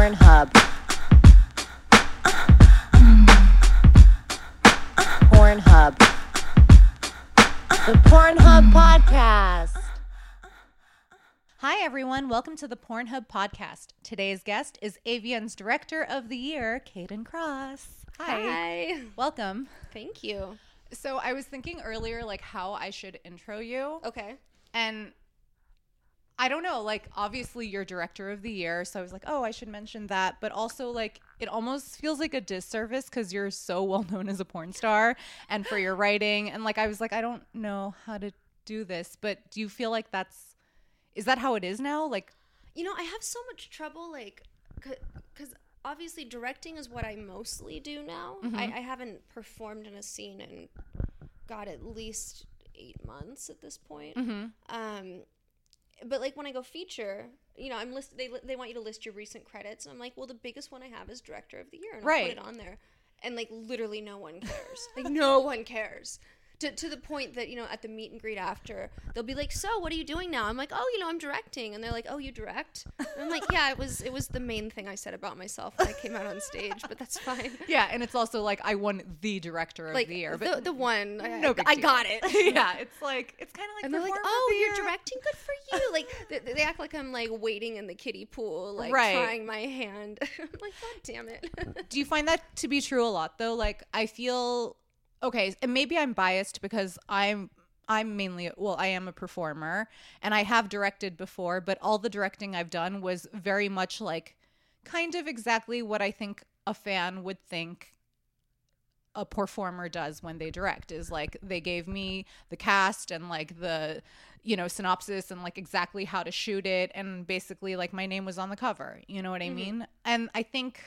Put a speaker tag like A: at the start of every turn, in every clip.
A: Pornhub. Pornhub. The Pornhub Podcast.
B: Hi, everyone. Welcome to the Pornhub podcast. Today's guest is AVN's Director of the Year, Kayden Kross.
C: Hi.
B: Welcome.
C: Thank you.
B: So, I was thinking earlier, like, how I should intro you.
C: Okay.
B: And I don't know, like, obviously, you're Director of the Year. So, I was like, oh, I should mention that. But also, like, it almost feels like a disservice because you're so well known as a porn star and for your writing. And, like, I was like, I don't know how to do this. But do you feel like that's, is that how it is now? Like,
C: You know, I have so much trouble, like, because obviously directing is what I mostly do now. I, I haven't performed in a scene in, God, at least eight months at this point. Um, but like when I go feature, you know, I'm list. They they want you to list your recent credits, and I'm like, well, the biggest one I have is director of the year, and I'll put it on there, and like literally no one cares. like no one cares. To, to the point that you know at the meet and greet after they'll be like so what are you doing now i'm like oh you know i'm directing and they're like oh you direct and i'm like yeah it was it was the main thing i said about myself when i came out on stage but that's fine
B: Yeah, and it's also like I won the director of
C: like
B: the year, but
C: the one I,
B: no big
C: I
B: deal.
C: got it
B: yeah, it's like it's kind of like
C: and they're like, "Oh,
B: the
C: you're
B: year."
C: directing. Good for you!" Like they, they act like I'm like waiting in the kiddie pool, like
B: Right.
C: trying my hand. I'm like, "God damn it!"
B: Do you find that to be true a lot though? Like I feel okay, and maybe I'm biased because I'm I'm mainly well, I am a performer and I have directed before, but all the directing I've done was very much like kind of exactly what I think a fan would think a performer does when they direct is like they gave me the cast and like the you know synopsis and like exactly how to shoot it and basically like my name was on the cover you know what i mm-hmm. mean? And i think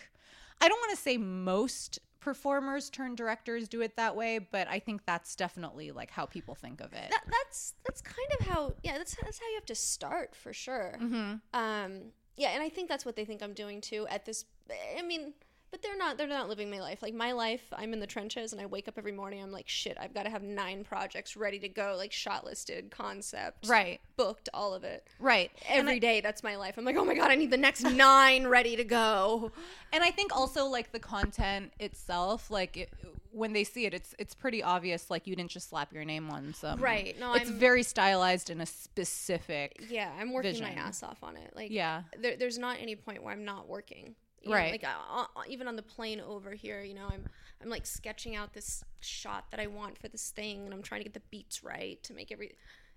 B: i don't want to say most performers turn directors do it that way but i think that's definitely like how people think of it
C: that, that's that's kind of how yeah that's that's how you have to start for sure.
B: mm-hmm.
C: Um, yeah, and I think that's what they think I'm doing too. At this, I mean, but they're not they're not living my life. Like my life, I'm in the trenches, and I wake up every morning. I'm like, shit, I've got to have nine projects ready to go, like shot listed, concept,
B: right
C: booked, all of it.
B: right
C: Every
B: I-
C: day, that's my life. I'm like, oh my god, I need the next nine ready to go.
B: and i think also like the content itself like it, when they see it it's it's pretty obvious like you didn't just slap your name on some
C: Right. No,
B: it's
C: I'm-
B: very stylized in a specific
C: Yeah, I'm working
B: Vision.
C: my ass off on it. Like,
B: Yeah.
C: there, there's not any point where I'm not working. You know,
B: Right.
C: like uh, uh, even on the plane over here, you know, I'm I'm like sketching out this shot that I want for this thing, and I'm trying to get the beats right to make every.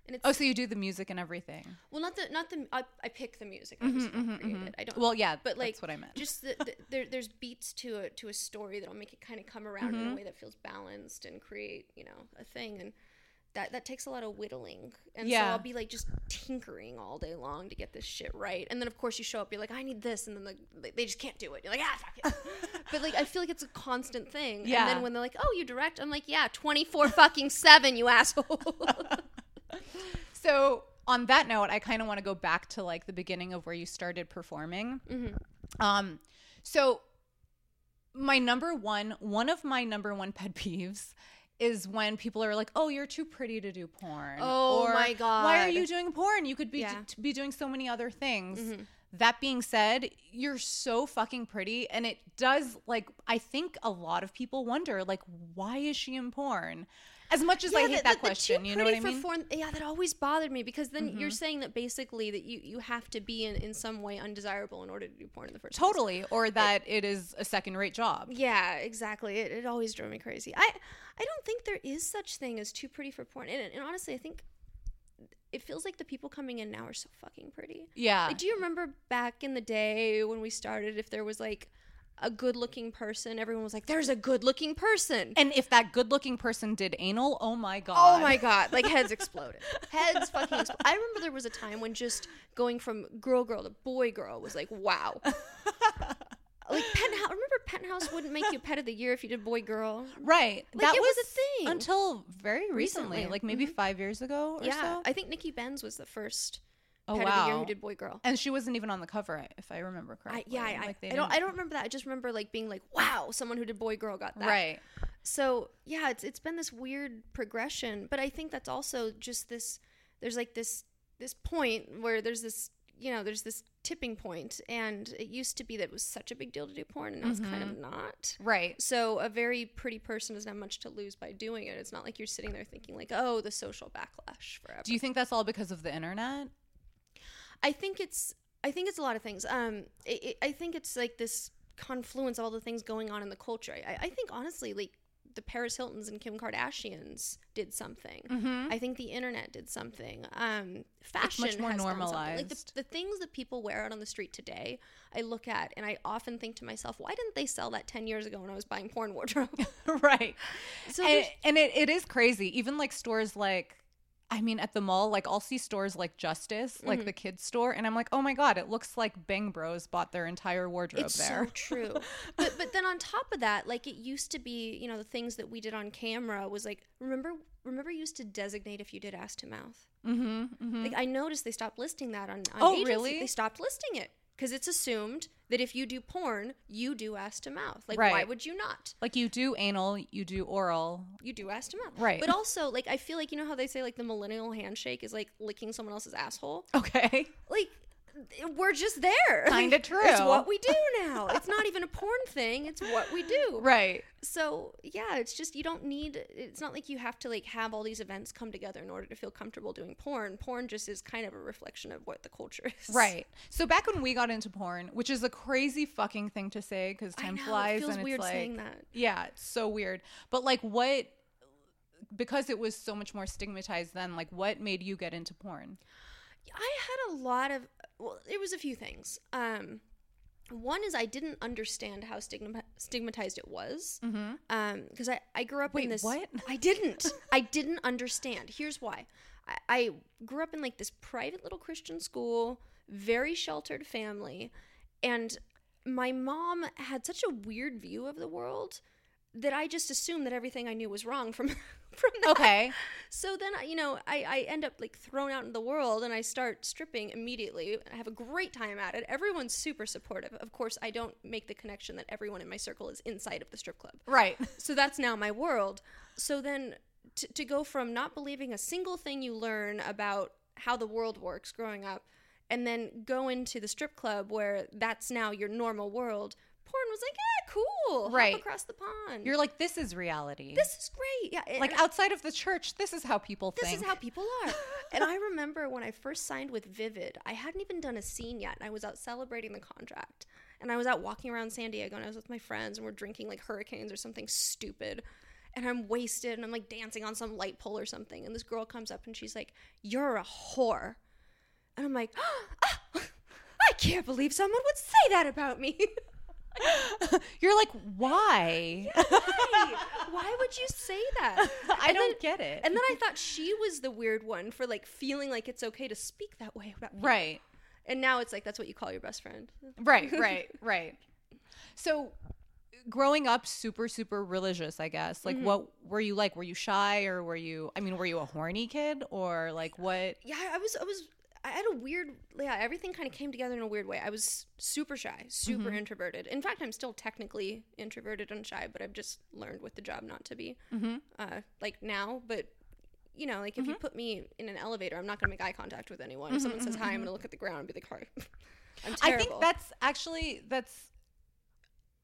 C: And it's
B: oh so you do the music and everything
C: well, not the not the I, I pick the music. Not create it. I don't.
B: Mm-hmm, well yeah
C: but like
B: that's what i meant
C: just the, the, there, there's beats to a to a story that'll make it kind of come around
B: Mm-hmm.
C: in a way that feels balanced and create you know a thing and that that takes a lot of whittling. And
B: Yeah.
C: so I'll be like just tinkering all day long to get this shit right. And then of course you show up you're like I need this. And then the, they just can't do it. You're like ah fuck it. But like I feel like it's a constant thing.
B: Yeah.
C: and then when they're like oh you direct I'm like yeah 24 fucking 7 you asshole.
B: So on that note, I kind of want to go back to like the beginning of where you started performing. Um, so my number one, one of my number one pet peeves is when people are like, "Oh, you're too pretty to do porn."
C: Oh
B: or,
C: my god!
B: Why are you doing porn? You could be
C: Yeah. Mm-hmm.
B: be doing so many other things. That being said, you're so fucking pretty, and it does like I think a lot of people wonder like, why is she in porn? As much as I hate
C: the-
B: that
C: the-
B: question, you know what I mean?
C: for yeah, that always bothered me because then
B: Mm-hmm.
C: you're saying that basically that you, you have to be in, in some way undesirable in order to do porn in the first place.
B: Totally, or that it is a second-rate job.
C: Yeah, exactly. It, it always drove me crazy. I I don't think there is such thing as too pretty for porn. And, and honestly, I think it feels like the people coming in now are so fucking pretty.
B: Yeah.
C: Like, do you remember back in the day when we started, if there was like a good-looking person, everyone was like, "There's a good-looking person."
B: And if that good-looking person did anal, oh my god.
C: Oh my god! Like heads exploded. Heads fucking. Exploded. I remember there was a time when just going from girl girl to boy girl was like wow. like penthouse. Remember penthouse wouldn't make you pet of the year if you did boy girl.
B: Right.
C: Like,
B: that
C: it
B: was,
C: was a thing.
B: until very recently,
C: Recently.
B: like maybe mm-hmm. 5 years ago or
C: yeah,
B: so.
C: I think Nikki Benz was the first
B: oh
C: pet of the year
B: wow.
C: who did boy girl.
B: and she wasn't even on the cover if I remember
C: I,
B: correctly.
C: yeah, I,
B: Like,
C: I don't. I don't remember that. I just remember like being like, "Wow, someone who did boy girl got that."
B: Right.
C: So yeah, it's it's been this weird progression, but I think that's also just this. There's like this this point where there's this you know there's this tipping point, and it used to be that it was such a big deal to do porn, and now it's kind
B: Mm-hmm.
C: of not.
B: Right.
C: So a very pretty person doesn't have much to lose by doing it. It's not like you're sitting there thinking like, oh, the social backlash forever.
B: Do you think that's all because of the internet?
C: I think it's I think it's a lot of things. Um, it, it, I think it's like this confluence of all the things going on in the culture. I, I think honestly, like the Paris Hiltons and Kim Kardashians did something. I think the internet did something. Um, fashion
B: Mm-hmm. much more
C: has done. Like the, the things that people wear out on the street today, I look at and I often think to myself, why didn't they sell that ten years ago when I was buying porn wardrobe?
B: right.
C: So
B: and, and it, it is crazy. Even like stores like I mean at the mall, like I'll see stores like Justice,
C: Mm-hmm.
B: like the kids store, and I'm like, oh my god, it looks like Bang Bros bought their entire wardrobe
C: it's
B: there.
C: so true but but then on top of that like it used to be you know the things that we did on camera was like remember remember you used to designate if you did ass to mouth
B: mm-hmm, mm-hmm.
C: like i noticed they stopped listing that on, on
B: Oh,
C: agency.
B: really?
C: they stopped listing it because it's assumed that if you do porn you do ass to mouth like why would you not
B: Like you do anal, you do oral.
C: you do ass to mouth
B: Right.
C: but also like i feel like you know how they say like the millennial handshake is like licking someone else's asshole
B: Okay.
C: like we're just there
B: Kinda
C: Like, it's what we do now it's not even a porn thing it's what we do
B: Right.
C: so yeah it's just you don't need it's not like you have to like have all these events come together in order to feel comfortable doing porn porn just is kind of a reflection of what the culture is
B: Right. So back when we got into porn, which is a crazy fucking thing to say because time
C: know,
B: flies
C: it feels
B: and
C: weird
B: it's like
C: saying that
B: Yeah, it's so weird. But like what because it was so much more stigmatized then, like what made you get into porn?
C: I had a lot of well it was a few things um one is I didn't understand how stigma- stigmatized it was, because I, I grew up
B: Wait,
C: in this.
B: what?
C: I didn't. I didn't understand. Here's why. I, I grew up in like this private little Christian school, very sheltered family, and my mom had such a weird view of the world that I just assumed that everything I knew was wrong from from that.
B: Okay.
C: So then, I- you know, I, I end up like thrown out in the world and I start stripping immediately. I have a great time at it. Everyone's super supportive. Of course, I don't make the connection that everyone in my circle is inside of the strip club.
B: Right.
C: So that's now my world. So then to, to go from not believing a single thing you learn about how the world works growing up and then go into the strip club where that's now your normal world, porn was like, yeah, cool. Hop
B: Right.
C: across the pond.
B: You're like this is reality.
C: this is great. Yeah. and-
B: like outside of the church, this is how people
C: this
B: think.
C: is how people are. and I remember when I first signed with Vivid, I hadn't even done a scene yet, and I was out celebrating the contract. And I was out walking around San Diego, and I was with my friends, and we're drinking like hurricanes or something stupid. And I'm wasted, and I'm like dancing on some light pole or something. And this girl comes up, and she's like, "You're a whore," and I'm like, "Ah, "I can't believe someone would say that about me."
B: You're like, why?
C: Why? Why would you say that?
B: I
C: And
B: don't
C: then-
B: get it.
C: And then I thought she was the weird one for like feeling like it's okay to speak that way about people.
B: right.
C: And now it's like that's what you call your best friend.
B: Right, right, right. So growing up super super religious, I guess.
C: Mm-hmm.
B: Like what were you like? Were you shy or were you I mean, were you a horny kid or like what?
C: Yeah, I was I was I had a weird yeah, everything kind of came together in a weird way. I was super shy, super mm-hmm. introverted. In fact, I'm still technically introverted and shy, but I've just learned with the job not to be. Mm-hmm. Uh, like now, but you know, like if you mm-hmm. put me in an elevator, I'm not going to make eye contact with anyone. If someone says hi, I'm going to look at the ground and be like, "Hi." I'm
B: I think that's actually that's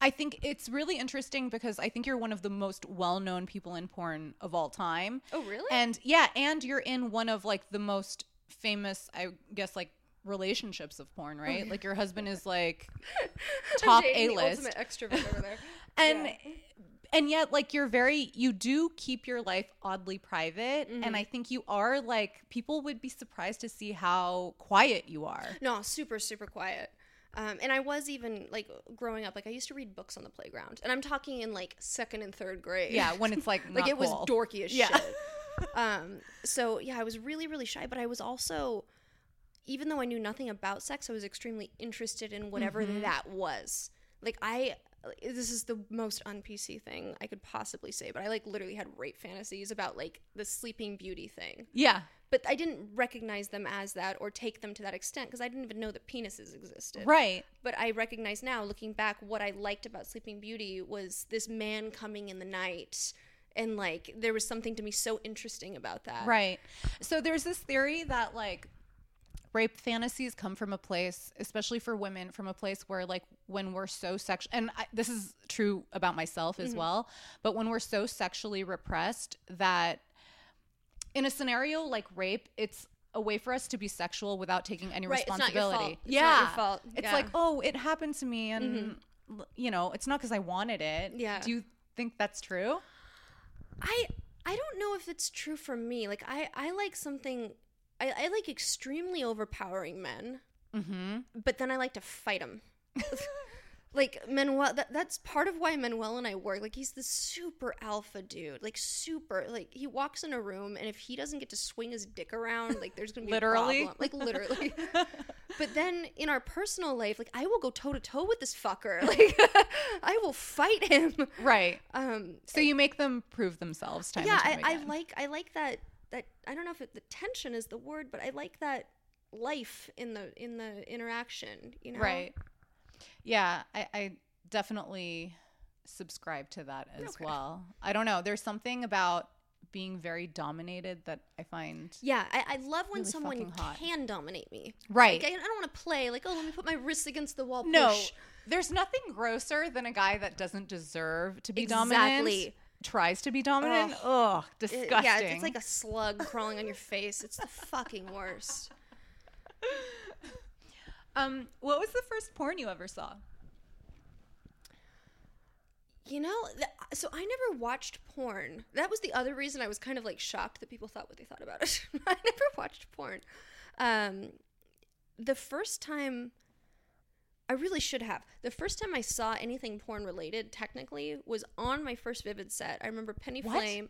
B: I think it's really interesting because I think you're one of the most well-known people in porn of all time.
C: Oh, really?
B: And yeah, and you're in one of like the most famous, I guess, like relationships of porn, right? Like your husband is like top A list
C: extrovert over there.
B: and
C: Yeah.
B: and yet like you're very you do keep your life oddly private,
C: Mm-hmm.
B: and I think you are like people would be surprised to see how quiet you are.
C: No, super, super quiet. Um, and I was even like growing up, like I used to read books on the playground, and I'm talking in like second and third grade.
B: Yeah, when it's like
C: like it was
B: cool.
C: dorky as
B: Yeah.
C: shit. Um, so yeah, I was really, really shy, but I was also, even though I knew nothing about sex, I was extremely interested in whatever
B: Mm-hmm.
C: that was. Like I, this is the most un PC thing I could possibly say, but I like literally had rape fantasies about like the Sleeping Beauty thing
B: Yeah,
C: but I didn't recognize them as that or take them to that extent because I didn't even know that penises existed.
B: right.
C: But I recognize now, looking back, what I liked about Sleeping Beauty was this man coming in the night. And like, there was something to me so interesting about that.
B: Right. So there's this theory that like rape fantasies come from a place, especially for women, from a place where like when we're so sexual, and I, this is true about myself
C: Mm-hmm.
B: as well, but when we're so sexually repressed that in a scenario like rape, it's a way for us to be sexual without taking any
C: Right, it's not your
B: responsibility.
C: It's
B: yeah,
C: fault.
B: It's
C: Yeah.
B: like, oh, it happened to me, and l- you know, it's not because I wanted it.
C: Yeah.
B: Do you think that's true?
C: I I don't know if it's true for me. Like I I like something. I, I like extremely overpowering men,
B: Mm-hmm.
C: but then I like to fight them. like Manuel, that, that's part of why Manuel and I work. Like he's this super alpha dude, like super. Like he walks in a room, and if he doesn't get to swing his dick around, like there's gonna be
B: Literally?
C: a problem. Like literally. but then in our personal life, like I will go toe to toe with this fucker. Like I will fight him.
B: Right.
C: Um,
B: So you make them prove themselves time
C: yeah,
B: and time
C: I, I like I like that that I don't know if it, the tension is the word, but I like that life in the in the interaction. You know,
B: Right. Yeah, I, I definitely subscribe to that as
C: Okay.
B: well. I don't know. There's something about being very dominated that I find
C: Yeah, I, I love when
B: Really
C: someone can dominate me.
B: right.
C: Like, I, I don't want to play like, oh, let me put my wrists against the wall.
B: no,
C: push.
B: there's nothing grosser than a guy that doesn't deserve to be
C: Exactly.
B: dominant. Tries to be dominant. Ugh,
C: It-
B: disgusting.
C: yeah, it's like a slug crawling on your face. It's the fucking worst.
B: um, what was the first porn you ever saw?
C: You know, th- so I never watched porn. That was the other reason I was kind of like shocked that people thought what they thought about it. I never watched porn. Um, the first time, I really should have. The first time I saw anything porn related, technically, was on my first Vivid set. I remember Penny
B: What?
C: Flame.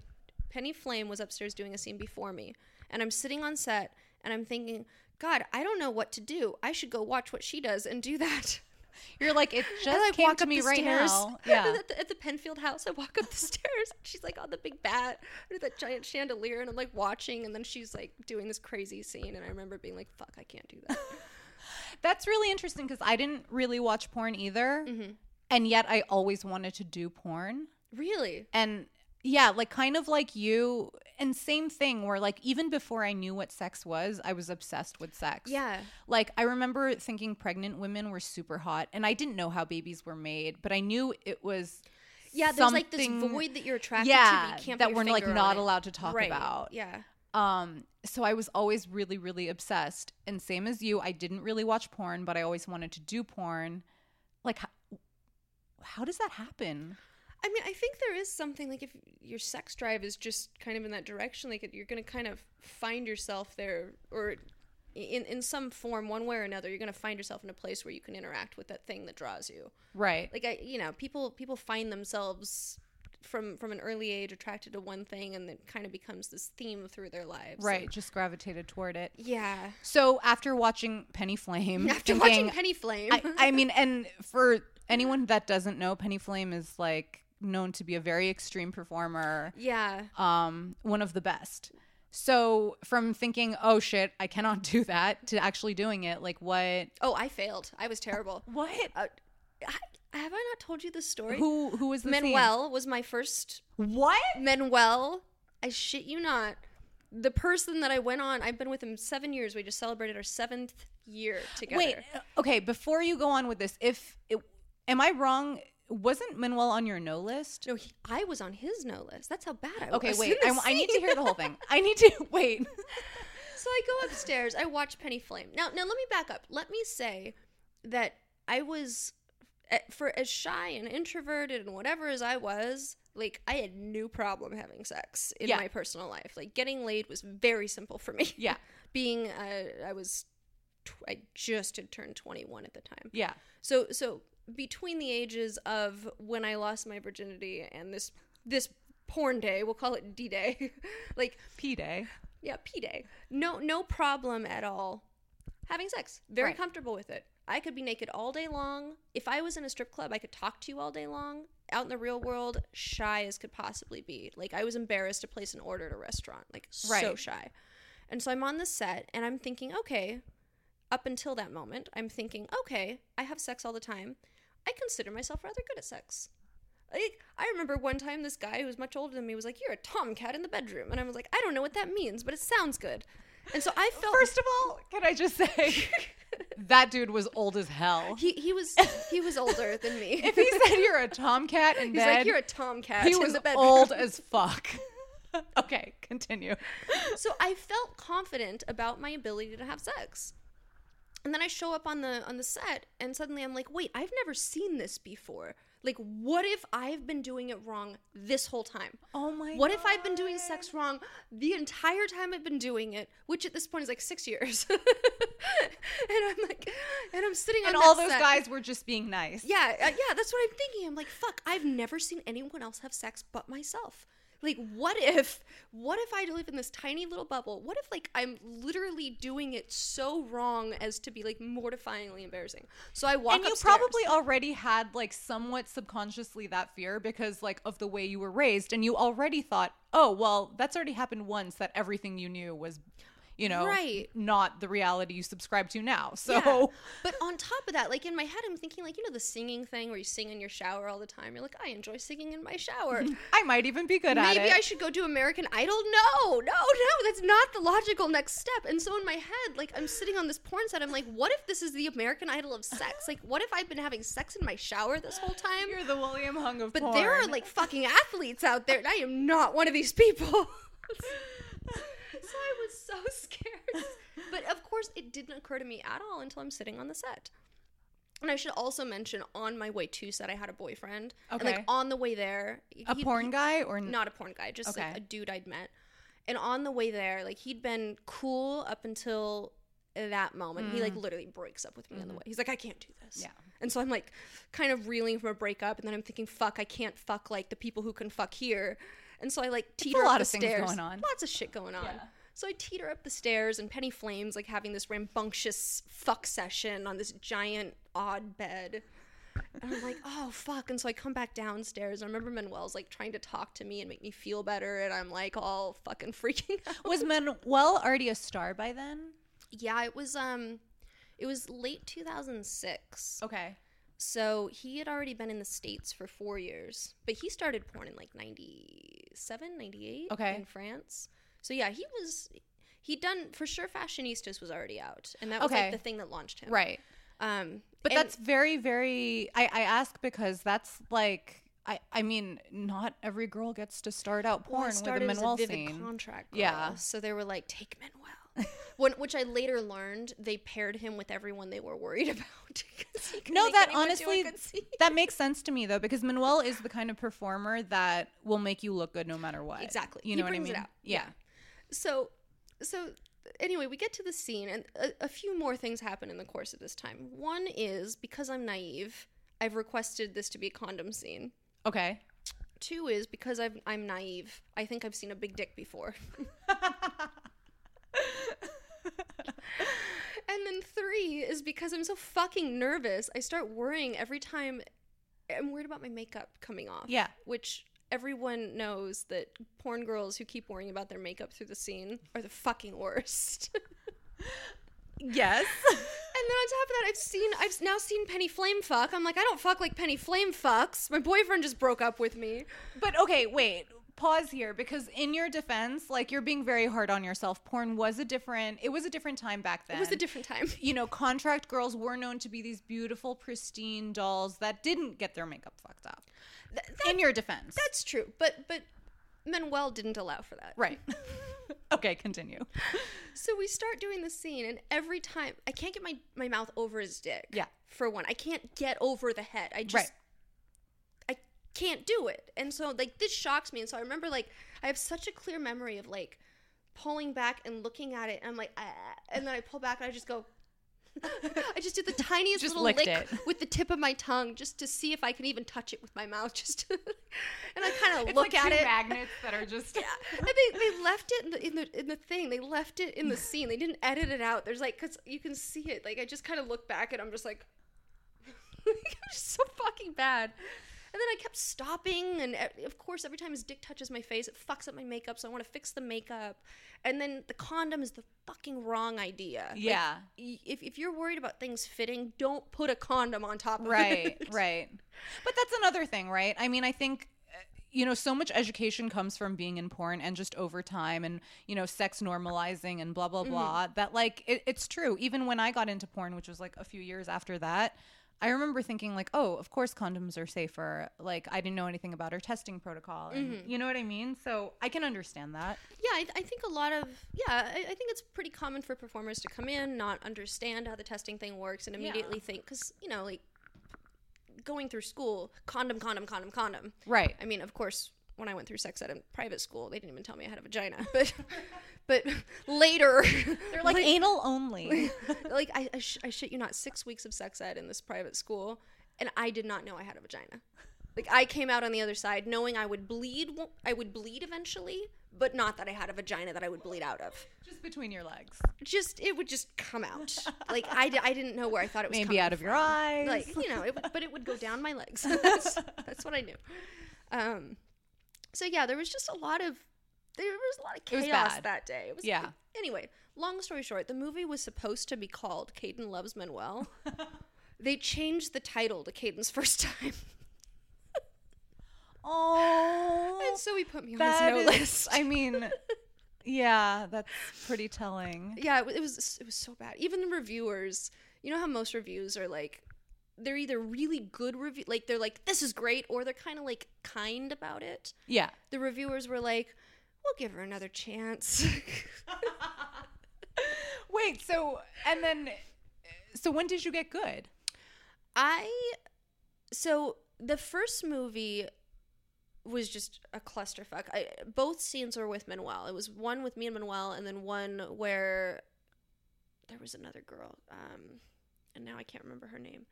C: Penny Flame was upstairs doing a scene before me, and I'm sitting on set and I'm thinking, God, I don't know what to do. I should go watch what she does and do that.
B: You're like it just
C: I like
B: came
C: walk
B: to me right
C: stairs.
B: now. Yeah.
C: at, the, at the Penfield house, I walk up the stairs. She's like on the big bat with that giant chandelier, and I'm like watching, and then she's like doing this crazy scene, and I remember being like, "Fuck, I can't do that."
B: That's really interesting because I didn't really watch porn either,
C: Mm-hmm.
B: and yet I always wanted to do porn.
C: really?
B: And yeah, like kind of like you, and same thing where like even before I knew what sex was, I was obsessed with sex.
C: Yeah.
B: Like I remember thinking pregnant women were super hot, and I didn't know how babies were made, but I knew it was.
C: Yeah, there's like this void that you're attracted to,
B: Yeah,
C: can't
B: that we're like not allowed to talk
C: Right.
B: about.
C: Yeah.
B: Um, so I was always really, really obsessed. And same as you, I didn't really watch porn, but I always wanted to do porn. Like, how, how does that happen?
C: I mean, I think there is something like if your sex drive is just kind of in that direction, like you're going to kind of find yourself there, or in in some form, one way or another, you're going to find yourself in a place where you can interact with that thing that draws you.
B: Right.
C: Like I, you know, people people find themselves from from an early age attracted to one thing, and it kind of becomes this theme through their lives.
B: right.
C: And-
B: Just gravitated toward it.
C: yeah.
B: So after watching Penny Flame,
C: After
B: thinking,
C: watching Penny Flame,
B: I, I mean, and for anyone that doesn't know, Penny Flame is like known to be a very extreme performer.
C: yeah.
B: um, one of the best. So from thinking, oh shit, I cannot do that, to actually doing it, like what?
C: Oh, I failed. I was terrible.
B: What?
C: Uh, I, have I not told you this story?
B: Who who was the scene?
C: Manuel was my first
B: What?
C: Manuel, I shit you not, the person that I went on, I've been with him seven years. We just celebrated our seventh year together.
B: Wait, okay. Before you go on with this, if it, am I wrong? Wasn't Manuel on your no list?
C: No, he, I was on his no list. That's how bad I
B: Okay,
C: was. Okay, wait.
B: I, I need to hear the whole thing. I need to wait.
C: So I go upstairs. I watch Penny Flame. Now, now let me back up. Let me say that I was, eh, for as shy and introverted and whatever as I was, like I had no problem having sex in
B: Yeah.
C: my personal life. Like getting laid was very simple for me.
B: Yeah.
C: Being, uh, I was, tw- I just had turned twenty one at the time.
B: Yeah.
C: So so between the ages of when I lost my virginity and this this porn day, we'll call it D Day, like
B: P day.
C: yeah, P Day. No no problem at all having sex. Very
B: Right.
C: comfortable with it. I could be naked all day long. If I was in a strip club, I could talk to you all day long. Out in the real world, shy as could possibly be. Like I was embarrassed to place an order at a restaurant. Like so shy. And so I'm on the set and I'm thinking, okay, up until that moment, I'm thinking, okay, I have sex all the time. I consider myself rather good at sex. Like, I remember one time this guy who was much older than me was like, You're a tomcat in the bedroom. And I was like, I don't know what that means, but it sounds good. And so I felt
B: First of all, can I just say that dude was old as hell.
C: he he was he was older than me.
B: If he said you're a tomcat in
C: He's
B: bed,
C: like you're a tomcat.
B: he was
C: the bedroom."
B: old as fuck. okay, continue.
C: so I felt confident about my ability to have sex. And then I show up on the on the set and suddenly I'm like, "Wait, I've never seen this before. Like what if I've been doing it wrong this whole time?
B: Oh my
C: What if I've been doing sex wrong the entire time I've been doing it, which at this point is like 6 years." and I'm like and I'm sitting
B: And
C: on
B: all those
C: set.
B: guys were just being nice.
C: Yeah, uh, yeah, that's what I'm thinking. I'm like, fuck, I've never seen anyone else have sex but myself. Like, what if, what if I live in this tiny little bubble? What if, like, I'm literally doing it so wrong as to be, like, mortifyingly embarrassing? So I walk
B: and you
C: upstairs.
B: probably already had like somewhat subconsciously that fear because like of the way you were raised and you already thought oh well that's already happened once that everything you knew was you know
C: Right.
B: not the reality you subscribe to now so
C: Yeah. But on top of that, like in my head, I'm thinking, like, you know, the singing thing where you sing in your shower all the time. You're like, I enjoy singing in my shower.
B: i might even be good at it.
C: Maybe I should go do American Idol. No, no, no, that's not the logical next step. And so in my head, like I'm sitting on this porn set, I'm like, what if this is the American Idol of sex? Like, what if I've been having sex in my shower this whole time?
B: you're the william hung of
C: But
B: porn.
C: But there are like fucking athletes out there, and I am not one of these people. so I was so scared. But of course, it didn't occur to me at all until I'm sitting on the set. And I should also mention on my way to set, I had a boyfriend. And
B: Okay.
C: like on the way there,
B: a
C: he-
B: porn
C: he-
B: guy or
C: not a porn guy, just like a dude I'd met. And on the way there, like he'd been cool up until that moment. He like literally breaks up with me on the way. He's like, I can't do this.
B: Mm. Yeah.
C: And so I'm like kind of reeling from a breakup, and then I'm thinking, fuck, I can't fuck like the people who can fuck here. And so I like teeter
B: lot
C: up the
B: of things going on.
C: Lots of shit going on.
B: Yeah.
C: So I teeter up the stairs, and Penny Flames like having this rambunctious fuck session on this giant odd bed. And I'm like, oh fuck. And so I come back downstairs. I remember Manuel's like trying to talk to me and make me feel better, and I'm like all fucking freaking out.
B: was manuel already a star by then
C: yeah, it was um, it was late 2006.
B: okay
C: So he had already been in the States for four years, but he started porn in like 97, 98
B: Okay.
C: in France. So yeah, he was, he'd done, for sure Fashionistas was already out. And that was
B: Okay.
C: like the thing that launched him.
B: right
C: Um,
B: But that's very, very. I, I ask because that's like. I, I mean, not every girl gets to start out
C: well, I
B: porn with a
C: started as
B: Manuel
C: a vivid
B: scene.
C: contract girl,
B: Yeah.
C: So they were like, take Manuel. when, which I later learned they paired him with everyone they were worried about.
B: No, that
C: anyone do a
B: honestly, that makes sense to me though, because Manuel is the kind of performer that will make you look good no matter what.
C: Exactly.
B: You know what I mean?
C: out.
B: Yeah.
C: So so anyway we get to the scene and a, a few more things happen in the course of this time one is because i'm naive i've requested this to be a condom scene
B: Okay.
C: two is because I've, i'm naive i think i've seen a big dick before and then three is because i'm so fucking nervous i start worrying every time i'm worried about my makeup coming off
B: Yeah.
C: which everyone knows that porn girls who keep worrying about their makeup through the scene are the fucking worst.
B: Yes.
C: and then on top of that, I've seen I've now seen Penny Flame fuck. I'm like, I don't fuck like Penny Flame fucks. My boyfriend just broke up with me.
B: but okay, wait. Pause here because in your defense, like you're being very hard on yourself. Porn was a different. It was a different time back then.
C: It was a different time.
B: you know, contract girls were known to be these beautiful, pristine dolls that didn't get their makeup fucked up.
C: Th-
B: in your defense.
C: That's true, but but Manuel didn't allow for that.
B: right. okay, continue.
C: So we start doing the scene, and every time I can't get my my mouth over his dick.
B: Yeah.
C: For one, I can't get over the head. I just
B: Right.
C: I can't do it. And so like this shocks me. And so I remember like I have such a clear memory of like pulling back and looking at it. And I'm like, ah, and then I pull back and I just go. I just did the tiniest
B: Just
C: little lick
B: it.
C: with the tip of my tongue just to see if I can even touch it with my mouth. Just to, and I kind of
B: It's
C: look
B: like
C: at
B: two
C: it.
B: magnets that are just
C: Yeah, and they, they left it in the, in the in the thing. They left it in the scene. They didn't edit it out. There's like because you can see it. Like I just kind of look back and I'm just like, I'm just so fucking bad. And then I kept stopping, and e- of course, every time his dick touches my face, it fucks up my makeup. So I want to fix the makeup. And then the condom is the fucking wrong idea.
B: Yeah.
C: y- if if you're worried about things fitting, don't put a condom on top of
B: right
C: it.
B: right Right. but that's another thing right i mean i think uh, you know, so much education comes from being in porn and just over time and, you know, sex normalizing and blah, blah, blah. That, like, it, it's true. Even when I got into porn, which was like a few years after that, I remember thinking, like, oh, of course condoms are safer. Like, I didn't know anything about her testing protocol. And, mm-hmm. You know what I mean? So I can understand that.
C: Yeah, I, I think a lot of yeah, I, I think it's pretty common for performers to come in, not understand how the testing thing works, and immediately think because you know like going through school, condom, condom, condom, condom.
B: Right.
C: I mean, of course, when I went through sex ed in private school, they didn't even tell me I had a vagina, but but later
B: They're like anal only.
C: like I, I, sh- I shit you not, six weeks of sex ed in this private school, and I did not know I had a vagina. Like I came out on the other side knowing I would bleed. I would bleed eventually, but not that I had a vagina that I would bleed out of.
B: just between your legs.
C: Just it would just come out. Like I, I didn't know where I thought it was.
B: Maybe
C: coming
B: out of your
C: from.
B: eyes.
C: Like you know, it, would- but it would go down my legs. that's, that's what I knew. Um, so yeah, there was just a lot of there was a lot of chaos that day. It was
B: Yeah.
C: Anyway, long story short, the movie was supposed to be called Kayden Loves Manuel. they changed the title to Kayden's first time,
B: Oh,
C: and so he put me on his no
B: is-
C: list.
B: I mean, yeah, that's pretty telling.
C: yeah, it, it was it was so bad. Even the reviewers, you know how most reviews are like, they're either really good review, like they're like this is great, or they're kind of like kind about it.
B: Yeah.
C: The reviewers were like, we'll give her another chance.
B: Wait, so and then, so when did you get good?
C: I so the first movie was just a clusterfuck. I both scenes were with Manuel. It was one with me and Manuel, and then one where there was another girl, um, and now I can't remember her name.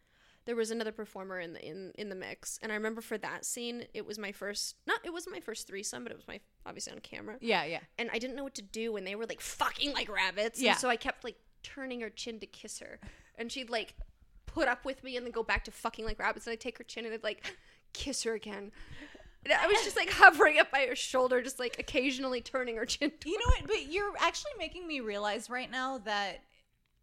C: There was another performer in the in in the mix, and I remember for that scene, it was my first not it wasn't my first threesome, but it was my obviously on camera,
B: Yeah, yeah.
C: and I didn't know what to do when they were like fucking like rabbits.
B: Yeah.
C: And so I kept like turning her chin to kiss her. And she'd like put up with me and then go back to fucking like rabbits. And I'd take her chin and I'd like kiss her again. And I was just like hovering up by her shoulder, just like occasionally turning her chin.
B: You know what? But you're actually making me realize right now that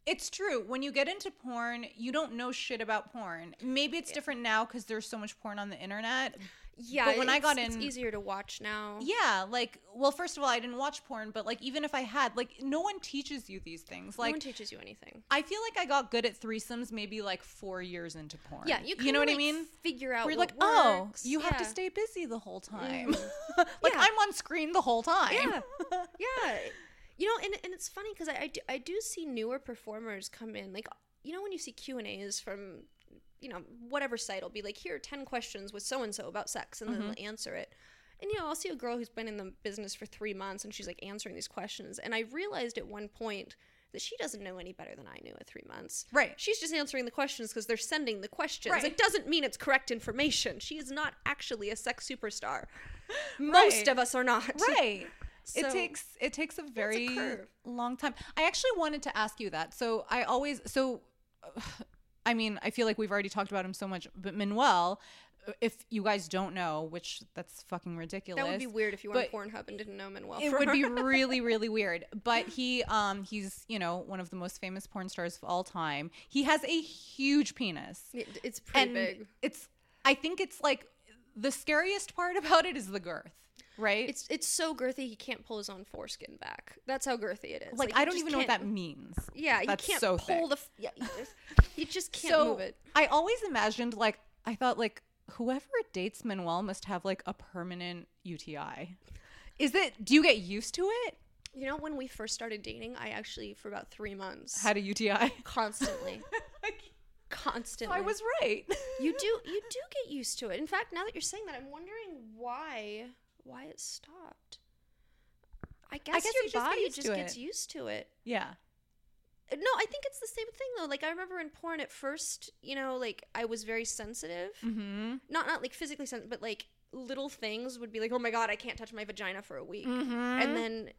B: it's true. When you get into porn, you don't know shit about porn. Maybe it's different now because there's so much porn on the internet.
C: Yeah.
B: But when I got in, it's
C: easier to watch now.
B: Yeah, like, well, first of all, I didn't watch porn, but like, even if I had, like, no one teaches you these things. Like no
C: one teaches you anything.
B: I feel like I got good at threesomes maybe like four years into porn.
C: Yeah, you,
B: you know what I mean?
C: Figure out what
B: like, oh,
C: works.
B: you have to stay busy the whole time. Mm-hmm. like
C: Yeah.
B: I'm on screen the whole time.
C: Yeah. yeah. You know, and, and it's funny because I, I, do, I do see newer performers come in. Like, you know, when you see Q&As from, you know, whatever site, will be like, here are 10 questions with so-and-so about sex, and then mm-hmm. they'll answer it. And, you know, I'll see a girl who's been in the business for three months, and she's, like, answering these questions. And I realized at one point that she doesn't know any better than I knew at three months.
B: Right.
C: She's just answering the questions because they're sending the questions.
B: Right.
C: It doesn't mean it's correct information. She is not actually a sex superstar. Most
B: Right.
C: of us are not.
B: Right. It takes it takes a very
C: curve.
B: long time. I actually wanted to ask you that. So I always so I mean, I feel like we've already talked about him so much, but Manuel, if you guys don't know, which that's fucking ridiculous.
C: That would be weird if you were on Pornhub and didn't know Manuel.
B: it would be really really weird but he um he's you know one of the most famous porn stars of all time he has a huge penis
C: it's pretty
B: and
C: big.
B: it's i think it's like the scariest part about it is the girth right
C: It's it's so girthy he can't pull his own foreskin back. That's how girthy it is.
B: like,
C: you
B: i don't even know what that means
C: Yeah, you
B: That's
C: can't
B: so
C: pull
B: thick.
C: the. f- Yeah, you just, you just can't
B: so
C: move it.
B: i always imagined like i thought like whoever dates manuel must have like a permanent uti is it do you get used to it
C: You know, when we first started dating, I actually for about three months
B: had a uti
C: constantly, constantly.
B: i was right
C: You do you do get used to it. In fact, now that you're saying that, I'm wondering why why it stopped. I guess,
B: guess you
C: your
B: just get
C: body
B: used
C: just gets
B: it.
C: used to it.
B: yeah
C: No, I think it's the same thing though. Like I remember in porn at first, you know, like I was very sensitive.
B: mm-hmm
C: Not not like physically sensitive, but like little things would be like, "Oh my god, I can't touch my vagina for a week."
B: Mm-hmm.
C: And then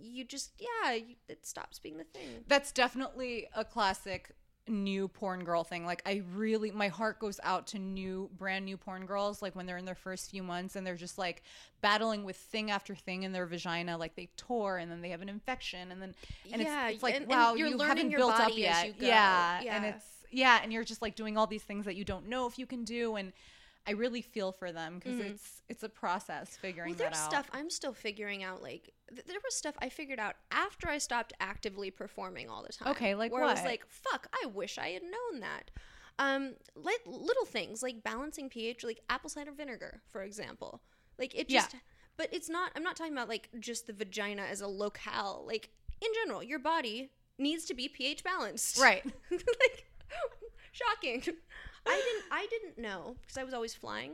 C: you just yeah, you, it stops being the thing.
B: That's definitely a classic new porn girl thing. Like I really my heart goes out to new brand new porn girls like when they're in their first few months and they're just like battling with thing after thing in their vagina like they tore and then they have an infection and then and
C: Yeah,
B: it's, it's like
C: and- and
B: wow
C: you're
B: you
C: learning
B: haven't
C: your
B: built up
C: body as
B: yet.
C: you go.
B: Yeah, and it's yeah and you're just like doing all these things that you don't know if you can do and I really feel for them because it's it's a process figuring.
C: Well,
B: that out.
C: stuff I'm still figuring out. Like th- there was stuff I figured out after I stopped actively performing all the time.
B: Okay, like
C: where I was like, "Fuck, I wish I had known that." Um, like little things like balancing pH, like apple cider vinegar, for example. Like it
B: Yeah.
C: just, but it's not. I'm not talking about like just the vagina as a locale. Like in general, your body needs to be pH balanced.
B: Right.
C: like shocking. I didn't. I didn't know because I was always flying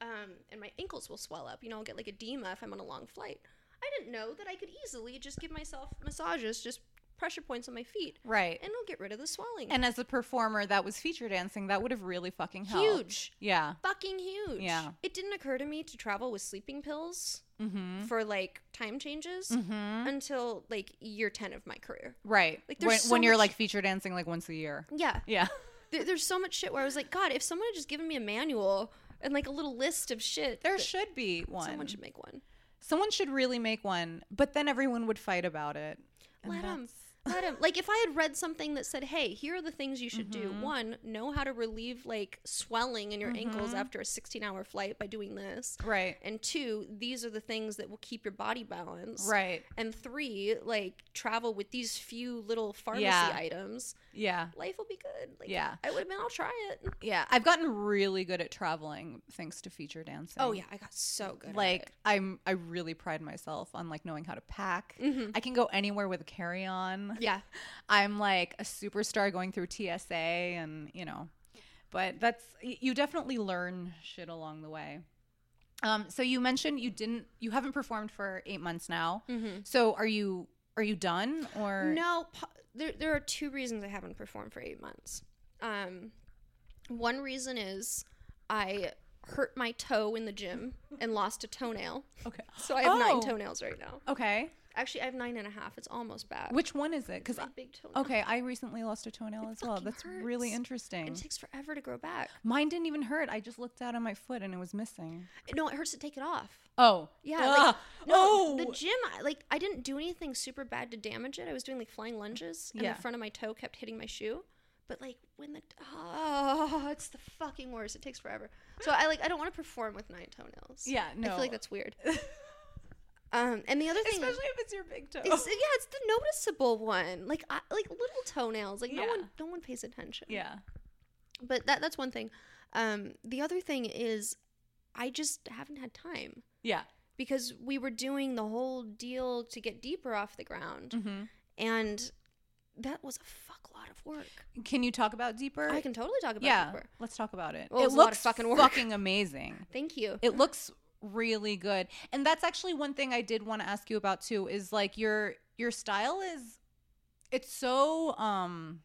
C: um, and my ankles will swell up. You know, I'll get like edema if I'm on a long flight. I didn't know that I could easily just give myself massages, just pressure points on my feet,
B: Right.
C: and it'll get rid of the swelling.
B: And as a performer that was feature dancing, that would have really fucking helped.
C: huge,
B: Yeah.
C: fucking huge.
B: Yeah.
C: It didn't occur to me to travel with sleeping pills
B: Mm-hmm.
C: for like time changes
B: Mm-hmm.
C: until like year ten of my career.
B: Right.
C: Like,
B: when
C: so
B: when you're like feature dancing like once a year.
C: Yeah,
B: Yeah.
C: there, there's so much shit where I was like, God, if someone had just given me a manual and like a little list of shit,
B: There should be one.
C: someone should make one.
B: Someone should really make one, but then everyone would fight about it. And
C: Let 'em. Let him. Like if I had read something that said, "Hey, here are the things you should
B: Mm-hmm.
C: do. One, know how to relieve like swelling in your ankles after a 16-hour flight by doing this.
B: Right.
C: And two, these are the things that will keep your body balanced.
B: Right.
C: And three, like travel with these few little pharmacy
B: Yeah.
C: items.
B: Yeah.
C: Life will be good. Like,
B: Yeah.
C: I would have been. I'll try it.
B: Yeah. I've gotten really good at traveling thanks to feature dancing.
C: Oh yeah, I got so good.
B: Like
C: at it.
B: I'm I really pride myself on like knowing how to pack.
C: Mm-hmm.
B: I can go anywhere with a carry-on.
C: yeah,
B: I'm like a superstar going through TSA and, you know, but that's you definitely learn shit along the way. Um so you mentioned you didn't you haven't performed for 8 months now. So are you are you done or
C: Mm-hmm. No, there there are two reasons I haven't performed for eight months. Um, one reason is I hurt my toe in the gym and lost a toenail,
B: Okay.
C: so I have
B: Oh.
C: nine toenails right now.
B: Okay.
C: Actually, I have nine and a half. It's almost back.
B: Which one is it?
C: My big toenail.
B: okay, I recently lost a toenail as well. That's really interesting.
C: It takes forever to grow back.
B: Mine didn't even hurt. I just looked out on my foot and it was missing.
C: No, it hurts to take it off.
B: Oh.
C: Yeah, like no,
B: oh.
C: the gym. Like I didn't do anything super bad to damage it. I was doing like flying lunges, and
B: Yeah.
C: the front of my toe kept hitting my shoe. But like when the oh, it's the fucking worst. It takes forever. So I like I don't want to perform with nine toenails.
B: Yeah, no.
C: I feel like that's weird. um, and the other thing,
B: Especially if it's your big toe.
C: yeah, it's the noticeable one. Like I, like little toenails. Like no
B: Yeah.
C: one, no one pays attention.
B: yeah.
C: But that that's one thing. Um, the other thing is, I just haven't had time
B: Yeah.
C: because we were doing the whole deal to get deeper off the ground,
B: Mm-hmm.
C: and that was a fuck lot of work.
B: Can you talk about deeper?
C: I can totally talk about
B: yeah.
C: deeper.
B: Let's talk about it.
C: Well, it
B: it
C: was a lot of
B: looks
C: fucking work.
B: fucking amazing.
C: Thank you.
B: It looks really good. And that's actually one thing I did want to ask you about too is like your your style is it's so um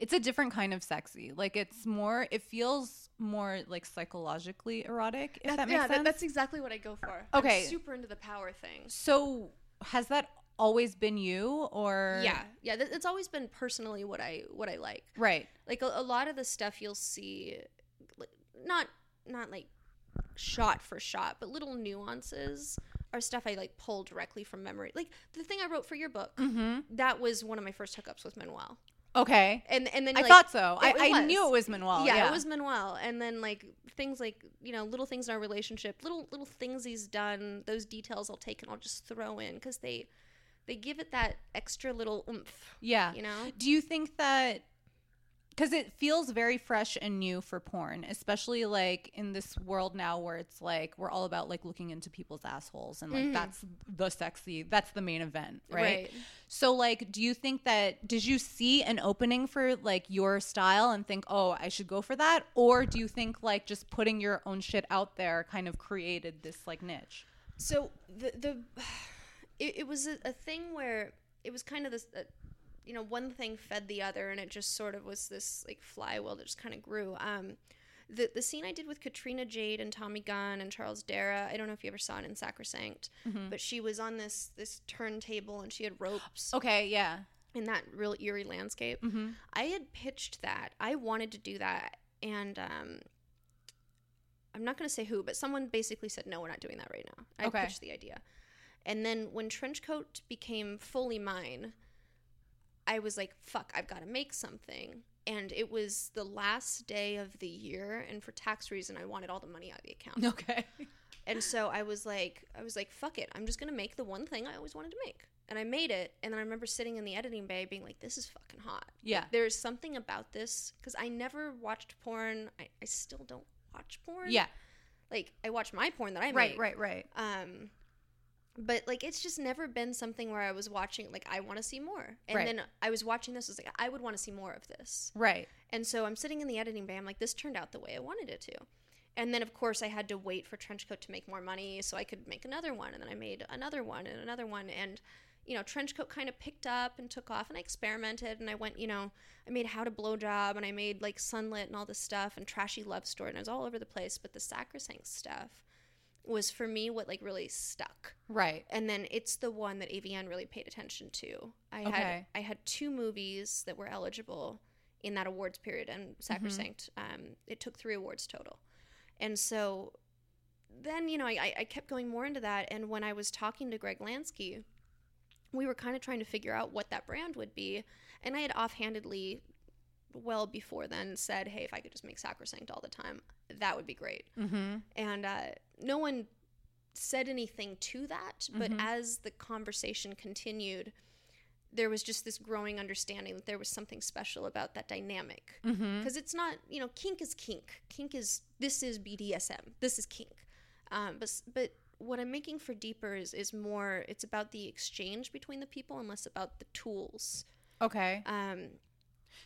B: it's a different kind of sexy. Like it's more it feels more like psychologically erotic if that, makes
C: yeah,
B: sense.
C: that's exactly what I go for.
B: Okay.
C: I'm super into the power thing.
B: so has that always been you or
C: Yeah, yeah. th- It's always been personally what I what I like.
B: Right.
C: Like a, a lot of the stuff you'll see, like, not not like shot for shot, but little nuances are stuff I like pull directly from memory. Like the thing I wrote for your book,
B: Mhm.
C: that was one of my first hookups with Manuel.
B: Okay.
C: And and then
B: I
C: like,
B: thought so. I, I knew it was Manuel.
C: yeah,
B: Yeah,
C: it was Manuel. And then like things like you know little things in our relationship, little little things he's done, those details I'll take and I'll just throw in because they they give it that extra little oomph.
B: Yeah.
C: You know.
B: Do you think that because it feels very fresh and new for porn, especially like in this world now where it's like we're all about like looking into people's assholes and like that's the sexy, that's the main event, right?
C: Right.
B: So like, do you think that did you see an opening for like your style and think, oh, I should go for that, or do you think like just putting your own shit out there kind of created this like niche?
C: So the the it, it was a, a thing where it was kind of this, uh, you know, one thing fed the other, and it just sort of was this like flywheel that just kind of grew. Um, the the scene I did with Katrina Jade and Tommy Gunn and Charles Dera, I don't know if you ever saw it in Sacrosanct, but she was on this this turntable and she had ropes
B: Okay, yeah.
C: in that real eerie landscape.
B: Mm-hmm.
C: I had pitched that. I wanted to do that, and um, I'm not going to say who, but someone basically said, "No, we're not doing that right now." I
B: Okay.
C: pitched the idea, and then when Trenchcoat became fully mine, I was like, "Fuck, I've got to make something." and it was the last day of the year and for tax reason I wanted all the money out of the account.
B: Okay.
C: And so I was like I was like fuck it. I'm just going to make the one thing I always wanted to make. And I made it and then I remember sitting in the editing bay being like this is fucking hot.
B: Yeah.
C: There's something about this cuz I never watched porn. I, I still don't watch porn.
B: Yeah.
C: Like I watch my porn that I made.
B: Right,
C: make.
B: right, right.
C: Um but like it's just never been something where I was watching like I want to see more. And
B: Right.
C: then I was watching this I was like I would want to see more of this.
B: Right.
C: And so I'm sitting in the editing bay. I'm like, this turned out the way I wanted it to. And then, of course, I had to wait for Trenchcoat to make more money so I could make another one. And then I made another one and another one. And, you know, Trenchcoat kind of picked up and took off. And I experimented. And I went, you know, I made How to Blow Job and I made like Sunlit and all this stuff and Trashy Love Story. And I was all over the place. But the Sacrosanct stuff was for me what like really stuck
B: Right.
C: and then it's the one that AVN really paid attention to. I had I had two movies that were eligible in that awards period, and Sacrosanct. Um, it took three awards total, and so then you know I, I kept going more into that. And when I was talking to Greg Lansky, we were kind of trying to figure out what that brand would be, and I had offhandedly, well before then, said, "Hey, if I could just make Sacrosanct all the time, that would be great."
B: Mm-hmm.
C: and uh, no one said anything to that but as the conversation continued there was just this growing understanding that there was something special about that dynamic
B: Mm-hmm.
C: because it's not you know kink is kink kink is this is bdsm this is kink um, but but what i'm making for deeper is is more it's about the exchange between the people and less about the tools
B: Okay.
C: um,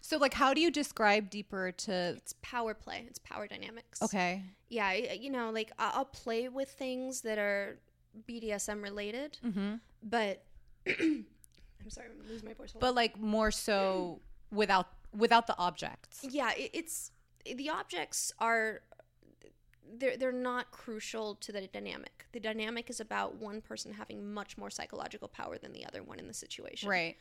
B: So, like, how do you describe deeper to?
C: it's power play it's power dynamics
B: Okay.
C: yeah you know like i'll play with things that are bdsm related
B: Mm-hmm.
C: but i'm sorry i'm losing my voice
B: But like more so without without the objects.
C: yeah it, it's the objects are they're, they're not crucial to the dynamic the dynamic is about one person having much more psychological power than the other one in the situation
B: Right.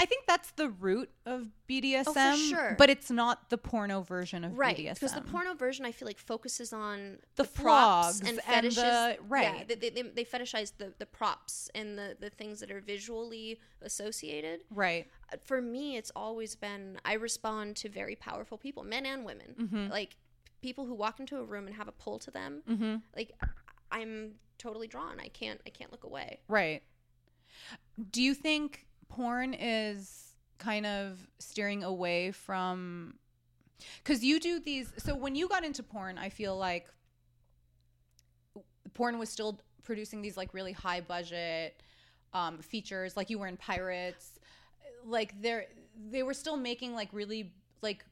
B: I think that's the root of BDSM.
C: sure.
B: But it's not the porno version of
C: right
B: BDSM.
C: because the porno version i feel like focuses on
B: The
C: props
B: flogs
C: and
B: and
C: fetishes
B: the- right.
C: they, they, they- they fetishize the, the props and the, the things that are visually associated
B: Right.
C: for me it's always been i respond to very powerful people men and women
B: Mm-hmm.
C: like people who walk into a room and have a pull to them
B: Mm-hmm.
C: like i'm totally drawn i can't i can't look away
B: Right. Do you think porn is kind of steering away from cuz you do these so when you got into porn I feel like porn was still producing these like really high budget um features like you were in Pirates like they're they were still making like really like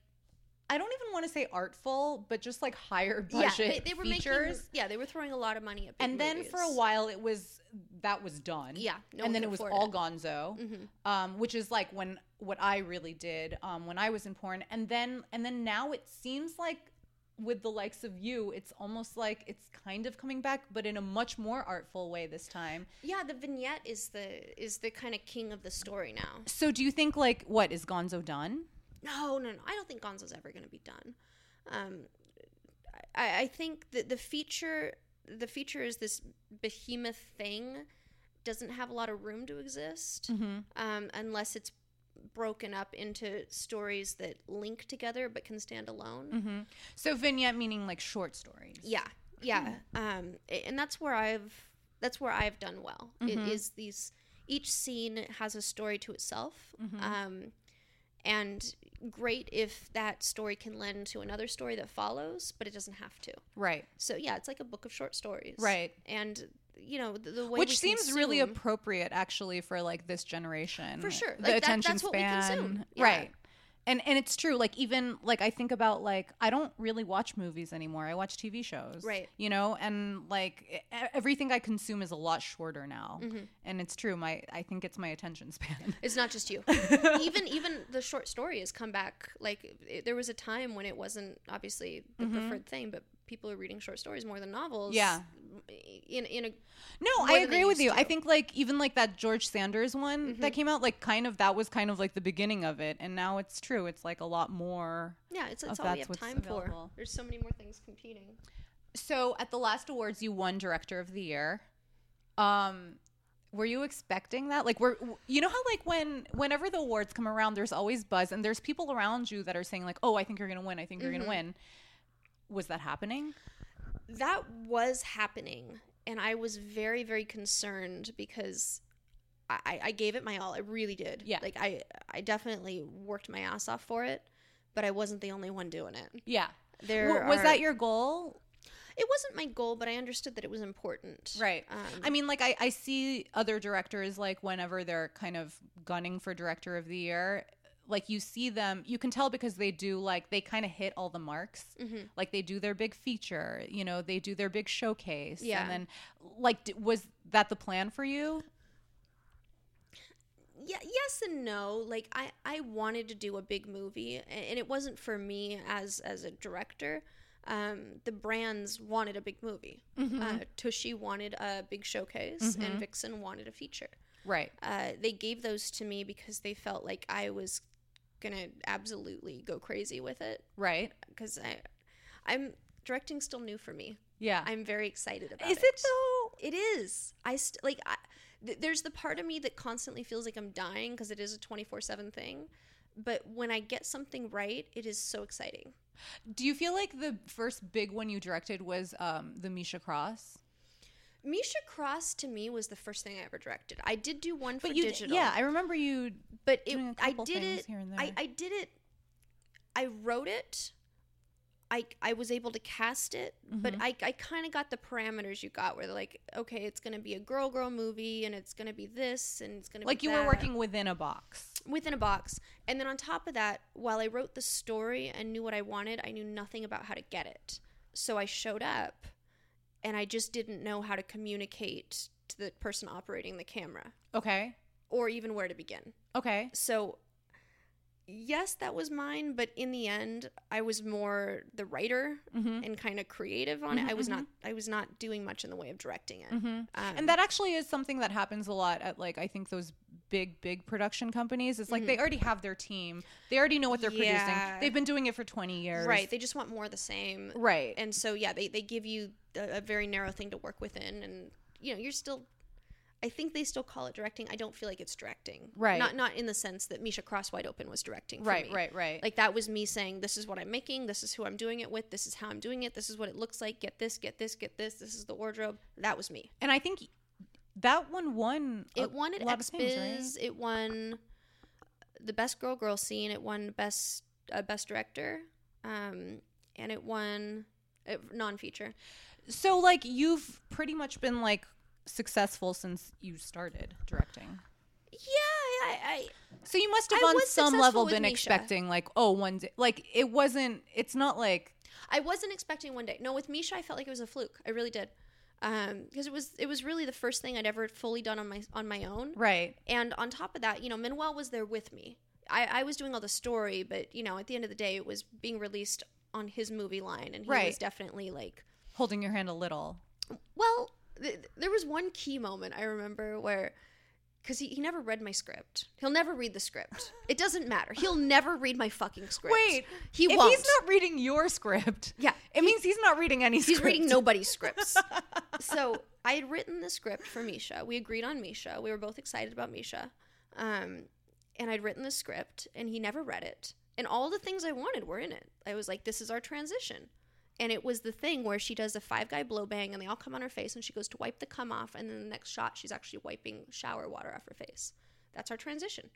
B: I don't even want to say artful but just like higher budget
C: yeah they, they were
B: features.
C: Making yeah they were throwing a lot of money at big
B: and then for a while it was that was done.
C: Yeah no
B: and then it was all gonzo
C: Mhm.
B: um, which is like when what i really did um, when i was in porn. And then and then now it seems like with the likes of you it's almost like it's kind of coming back but in a much more artful way this time.
C: Yeah the vignette is the is the kind of king of the story now.
B: So do you think like what is gonzo done
C: no no no i don't think gonzo's ever going to be done um I, I think that the feature the feature is this behemoth thing doesn't have a lot of room to exist
B: mm-hmm.
C: um, unless it's broken up into stories that link together but can stand alone.
B: Mm-hmm. so vignette meaning like short stories
C: Yeah, yeah, um, and that's where I've that's where I've done well. It
B: Mhm.
C: is these each scene has a story to itself,
B: Mhm.
C: um, and great if that story can lend to another story that follows, but it doesn't have to.
B: right
C: So yeah, it's like a book of short stories,
B: right
C: And you know the, the way
B: which seems really appropriate actually for like this generation
C: For sure.
B: the
C: Like, that-
B: attention
C: that's what we
B: span
C: consume. Yeah.
B: right and and it's true like even like i think about like i don't really watch movies anymore i watch tv shows
C: Right.
B: you know and like everything i consume is a lot shorter now
C: Mhm.
B: and it's true my i think it's my attention span
C: It's not just you. even even the short story has come back. Like it, there was a time when it wasn't obviously the
B: Mhm.
C: preferred thing, but people are reading short stories more than novels.
B: Yeah.
C: In in a
B: no i agree with you i think like even like that george saunders one
C: Mhm.
B: that came out like kind of that was kind of like the beginning of it and now it's true it's like a lot more
C: yeah, it's, it's all we have time
B: available.
C: for. There's so many more things competing.
B: So at the last awards, you won Director of the Year. Um, were you expecting that? Like, we're you know how like when whenever the awards come around, there's always buzz, and there's people around you that are saying like, "Oh, I think you're gonna win. I think you're gonna win." Was that happening?
C: that was happening and i was very very concerned because I, I gave it my all i really did
B: Yeah.
C: like i i definitely worked my ass off for it but i wasn't the only one doing it
B: Yeah.
C: there
B: W- was
C: are-
B: that your goal?
C: it wasn't my goal but i understood that it was important
B: Right.
C: um,
B: I mean, like I, I see other directors like whenever they're kind of gunning for director of the year, like you see them, you can tell because they do like they kind of hit all the marks.
C: Mm-hmm.
B: Like they do their big feature, you know, they do their big showcase.
C: Yeah.
B: And then, like, d- was that the plan for you?
C: yeah yes and no like i i wanted to do a big movie and it wasn't for me as as a director um the brands wanted a big movie uh tushy wanted a big showcase and vixen wanted a feature
B: Right.
C: uh they gave those to me because they felt like i was gonna absolutely go crazy with it
B: Right.
C: because i i'm directing still new for me
B: Yeah.
C: i'm very excited about
B: Is
C: it
B: it though?
C: it is. I st- like. I, th- there's the part of me that constantly feels like I'm dying because it is a 24 seven thing. But when I get something right, it is so exciting.
B: Do you feel like the first big one you directed was um, the Misha Cross?
C: Misha Cross to me was the first thing I ever directed. I did do one for
B: But you,
C: digital,
B: yeah, I remember you.
C: but it, I did it.
B: here and
C: I,
B: there.
C: I did it. I wrote it. I, I was able to cast it, but
B: Mm-hmm.
C: I, I kind of got the parameters you got where they're like, okay, it's going to be a girl girl movie and it's going to be this and it's going to be.
B: Like you were working within a box.
C: within a box. And then on top of that, while I wrote the story and knew what I wanted, I knew nothing about how to get it. So I showed up and I just didn't know how to communicate to the person operating the camera
B: Okay.
C: or even where to begin.
B: Okay.
C: So yes, that was mine, but in the end, I was more the writer
B: Mm-hmm.
C: and kind of creative on it. I was not I was not doing much in the way of directing it.
B: Mm-hmm.
C: Um,
B: and that actually is something that happens a lot at like I think those big big production companies. It's like they already have their team. They already know what they're
C: Mm-hmm. Yeah.
B: producing. They've been doing it for 20 years.
C: right, they just want more of the same.
B: Right.
C: and so yeah they, they give you a, a very narrow thing to work within and you know you're still i think they still call it directing i don't feel like it's directing
B: Right.
C: not not in the sense that misha cross wide open was directing for
B: right,
C: me.
B: right, right.
C: like that was me saying this is what i'm making this is who i'm doing it with this is how i'm doing it this is what it looks like get this get this get this this is the wardrobe that was me
B: and I think that one won
C: it won at X
B: things,
C: Biz. It won the best girl girl scene. It won best uh, best director, um, and it won uh, non feature.
B: Right? So like you've pretty much been like successful since you started directing.
C: Yeah, I, I
B: So you must have
C: I
B: on some level been
C: Misha.
B: expecting like oh one day like it wasn't it's not like
C: I wasn't expecting one day. No, with Misha, I felt like it was a fluke. I really did, um, because it was it was really the first thing I'd ever fully done on my on my own.
B: right.
C: And on top of that, you know, Manuel was there with me. I, I was doing all the story, but you know, at the end of the day, it was being released on his movie line, and he was definitely like
B: Holding your hand a little.
C: Well, th- there was one key moment I remember where, because he, he never read my script. He'll never read the script. It doesn't matter. He'll never read my fucking script.
B: Wait,
C: he
B: if
C: won't.
B: he's not reading your script,
C: Yeah,
B: it means he's not reading any
C: he's
B: script.
C: reading nobody's scripts. so I had written the script for Misha. We agreed on Misha. We were both excited about Misha. Um, and I'd written the script, and he never read it. And all the things I wanted were in it. I was like, this is our transition. And it was the thing where she does a five guy blow bang, and they all come on her face, and she goes to wipe the cum off, and then the next shot, she's actually wiping shower water off her face. That's our transition.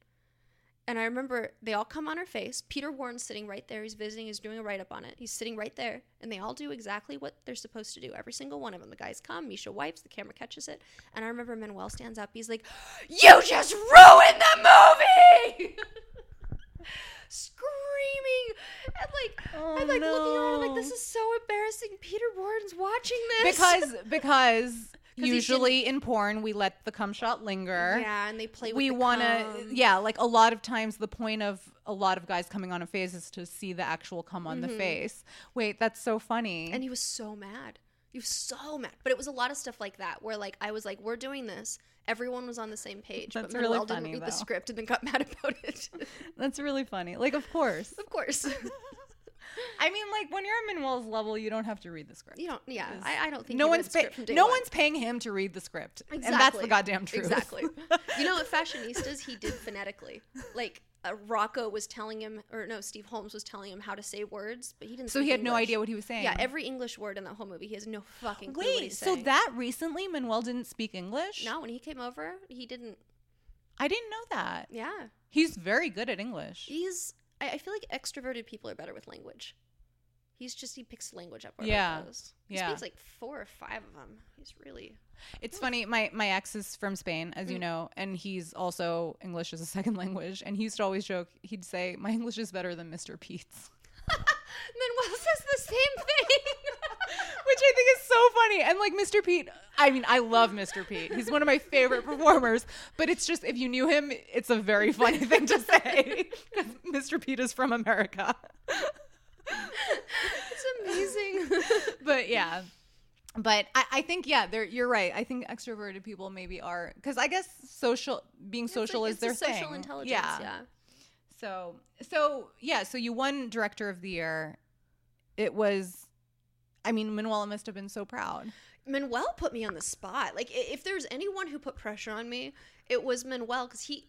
C: And I remember they all come on her face. Peter Warren's sitting right there. He's visiting. He's doing a write up on it. He's sitting right there. And they all do exactly what they're supposed to do. Every single one of them. The guys come. Misha wipes. The camera catches it. And I remember Manuel stands up. He's like, You just ruined the movie! Screaming. And like,
B: Oh,
C: I'm like looking around. I'm like, This is so embarrassing. Peter Warren's watching this.
B: because because usually in porn we let the cum shot linger.
C: Yeah, and they play with
B: we
C: the
B: want to yeah like a lot of times the point of a lot of guys coming on a face is to see the actual cum on the face wait that's so funny
C: Mm-hmm. And he was so mad. He was so mad. But it was a lot of stuff like that where like I was like, we're doing this. Everyone was on the same page.
B: That's
C: but
B: really
C: Manuel didn't read
B: though.
C: the script and then got mad about it.
B: that's really funny like of course
C: of course.
B: I mean, like when you're at Manuel's level, you don't have to read the script.
C: You don't. Yeah, I, I don't think
B: no
C: you
B: one's
C: the
B: pay-
C: script from day
B: no
C: one.
B: one's paying him to read the script,
C: Exactly.
B: and that's the goddamn truth.
C: Exactly. you know what fashionistas he did phonetically. Like uh, Rocco was telling him, or no, Steve Holmes was telling him how to say words, but he didn't.
B: so he had no idea what he was saying.
C: Yeah, every English word in that whole movie, he has no fucking clue what
B: Wait, so
C: saying.
B: that recently Manuel didn't speak English?
C: no, when he came over, he didn't.
B: I didn't know that.
C: Yeah,
B: He's very good at English.
C: he's. I, I feel like extroverted people are better with language. He's just he picks language up
B: Yeah.
C: He
B: Yeah.
C: speaks like four or five of them. He's really.
B: It's funny. My my ex is from Spain, as
C: Mm.
B: you know, and he's also English as a second language. And he used to always joke. He'd say, "My English is better than Mr. Pete's,"
C: Manuel says the same thing.
B: which I think is so funny. And like Mr. Pete, I mean, I love Mr. Pete. He's one of my favorite performers. But it's just if you knew him, it's a very funny thing to say Mr. Pete is from America.
C: It's amazing.
B: but yeah but I, I think yeah you're right i think extroverted people maybe are because i guess social being social
C: It's
B: is their
C: social
B: thing
C: intelligence.
B: yeah.
C: yeah.
B: so so yeah so you won director of the year it was i mean manuela must have been so proud
C: Manuel put me on the spot. Like if there's anyone who put pressure on me, it was Manuel because he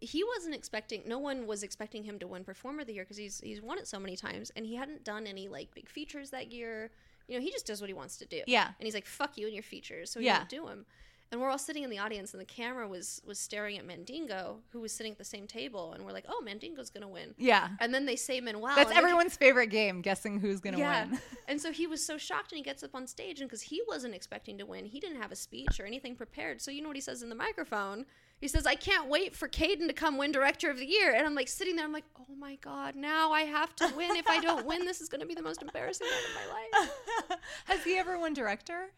C: he wasn't expecting. No one was expecting him to win Performer of the Year because he's he's won it so many times, and he hadn't done any like big features that year. You know, he just does what he wants to do.
B: Yeah.
C: and he's like, "Fuck you and your features," so he
B: Yeah.
C: won't do them. And we're all sitting in the audience, and the camera was was staring at Mandingo, who was sitting at the same table, and we're like, "Oh, Mandingo's gonna win."
B: yeah
C: And then they say Manuel.
B: that's everyone's favorite game guessing who's gonna
C: yeah.
B: win
C: and so he was so shocked and he gets up on stage and because he wasn't expecting to win, he didn't have a speech or anything prepared. So you know what he says in the microphone? He says, I can't wait for Kayden to come win director of the year. And I'm like sitting there, I'm like, oh my God, now I have to win. If I don't win, this is going to be the most embarrassing night of my life.
B: has he ever won director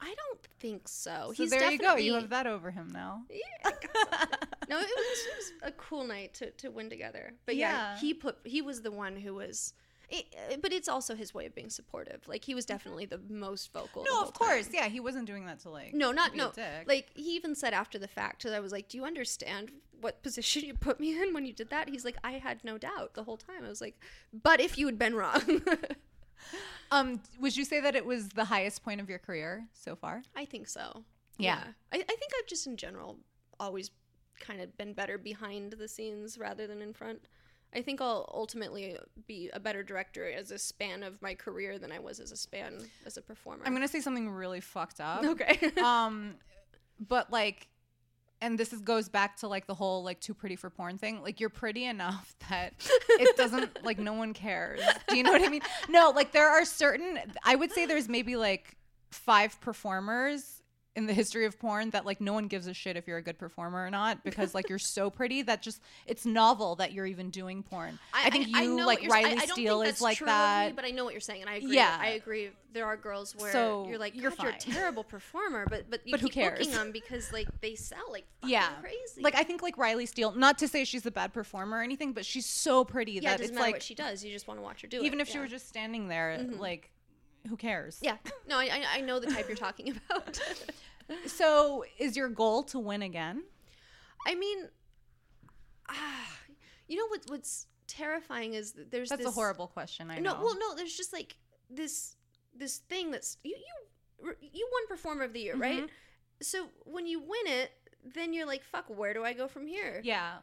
C: I don't think so.
B: so
C: He's
B: there you go you have that over him now
C: Yeah, I got something. no, it was, it was a cool night to, to win together. But yeah,
B: Yeah.
C: he put he was the one who was. It, but it's also his way of being supportive. Like he was definitely the most vocal.
B: no of course
C: time.
B: yeah he wasn't doing that to like
C: No, not
B: be a
C: no.
B: dick.
C: Like he even said after the fact, because I was like, "Do you understand what position you put me in when you did that?" He's like, "I had no doubt the whole time." I was like, "But if you had been wrong."
B: Um, would you say that it was the highest point of your career so far?
C: I think so.
B: Yeah.
C: I, I think I've just in general always kind of been better behind the scenes rather than in front. I think I'll ultimately be a better director as a span of my career than I was as a span as a performer.
B: I'm gonna say something really fucked up.
C: okay.
B: um, but like, and this is, goes back to like the whole like too pretty for porn thing. Like you're pretty enough that it doesn't like no one cares. Do you know what I mean? No, like there are certain. I would say there's maybe like five performers in the history of porn that like no one gives a shit if you're a good performer or not because like you're so pretty that just it's novel that you're even doing porn. I, think you
C: know
B: like
C: what you're s-
B: Riley
C: I- I
B: Steele is like
C: of me,
B: that.
C: but I know what you're saying, and I agree.
B: Yeah.
C: I agree. There are girls where
B: So,
C: you're like,
B: you're
C: you're, a terrible performer, but but you
B: But who
C: keep booking
B: cares?
C: them because like they sell like fucking
B: yeah
C: crazy.
B: like i think like riley steele not to say she's a bad performer or anything but she's so pretty
C: yeah, it
B: that
C: doesn't
B: it's
C: matter
B: like
C: what she does. You just want to watch her do it.
B: even if she were just standing there mm-hmm. like who cares
C: yeah. No, I I- know the type you're talking about.
B: so is your goal to win again
C: I mean, ah, you know what? What's terrifying is that there's
B: that's
C: this,
B: a horrible question i know
C: No, well, no. There's just like this this thing that's you you you won performer of the year, right?
B: Mhm.
C: So when you win it, then you're like, fuck, where do I go from here?
B: yeah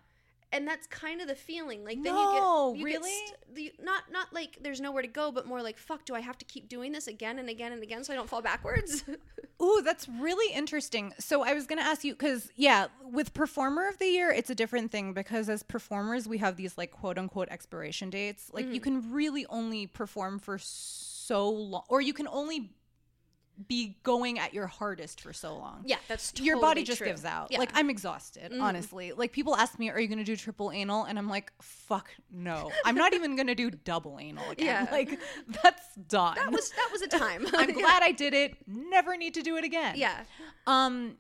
C: And that's kind of the feeling. Like then
B: No,
C: you get you
B: really?
C: Get st- the, not not like there's nowhere to go, but more like fuck. Do I have to keep doing this again and again and again so I don't fall backwards?
B: Ooh, that's really interesting. So I was going to ask you cuz yeah, with performer of the year it's a different thing because as performers we have these like quote unquote expiration dates. Like you mm. can really only perform for so long or you can only be going at your hardest for so long.
C: yeah, that's totally
B: your body just
C: true.
B: gives out.
C: Yeah.
B: Like I'm exhausted, honestly. Like people ask me, "Are you going to do triple anal?" And I'm like, "Fuck, no. I'm not even going to do double anal again.
C: Yeah.
B: Like that's done.
C: that was that was a time.
B: I'm
C: Yeah.
B: glad I did it. Never need to do it again."
C: Yeah.
B: Um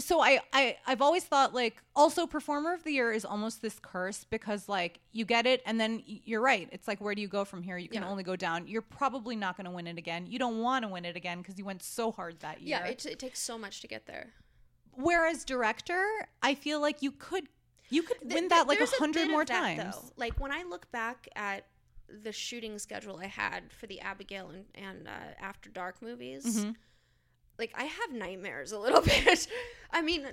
B: so I, I I've always thought like also performer of the year is almost this curse because like you get it and then you're right it's like where do you go from here you can
C: Yeah.
B: only go down you're probably not going to win it again you don't want to win it again because you went so hard that year
C: Yeah, it, it takes so much to get there.
B: Whereas director, I feel like you could You could win
C: th-
B: that like a hundred more
C: that,
B: times.
C: though. Like when I look back at the shooting schedule I had for the Abigail and, and uh, After Dark movies,
B: Mm-hmm.
C: Like I have nightmares a little bit. I mean,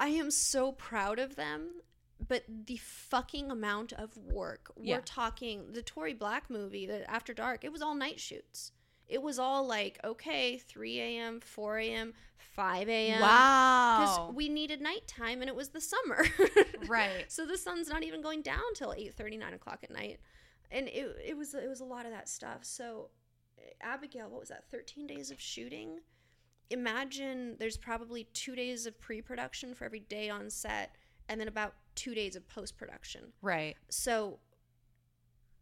C: I- am so proud of them, but the fucking amount of work
B: Yeah.
C: we're talking. The Tori Black movie, the After Dark, it was all night shoots. It was all like okay, 3 a.m., 4 a.m., 5 a.m.
B: Wow.
C: Because we needed nighttime and it was the summer.
B: Right.
C: So the sun's not even going down till 8 9 o'clock at night. And it, it was it was a lot of that stuff. So Abigail, what was that? 13 days of shooting? Imagine there's probably two days of pre-production for every day on set and then about two days of post-production.
B: right.
C: So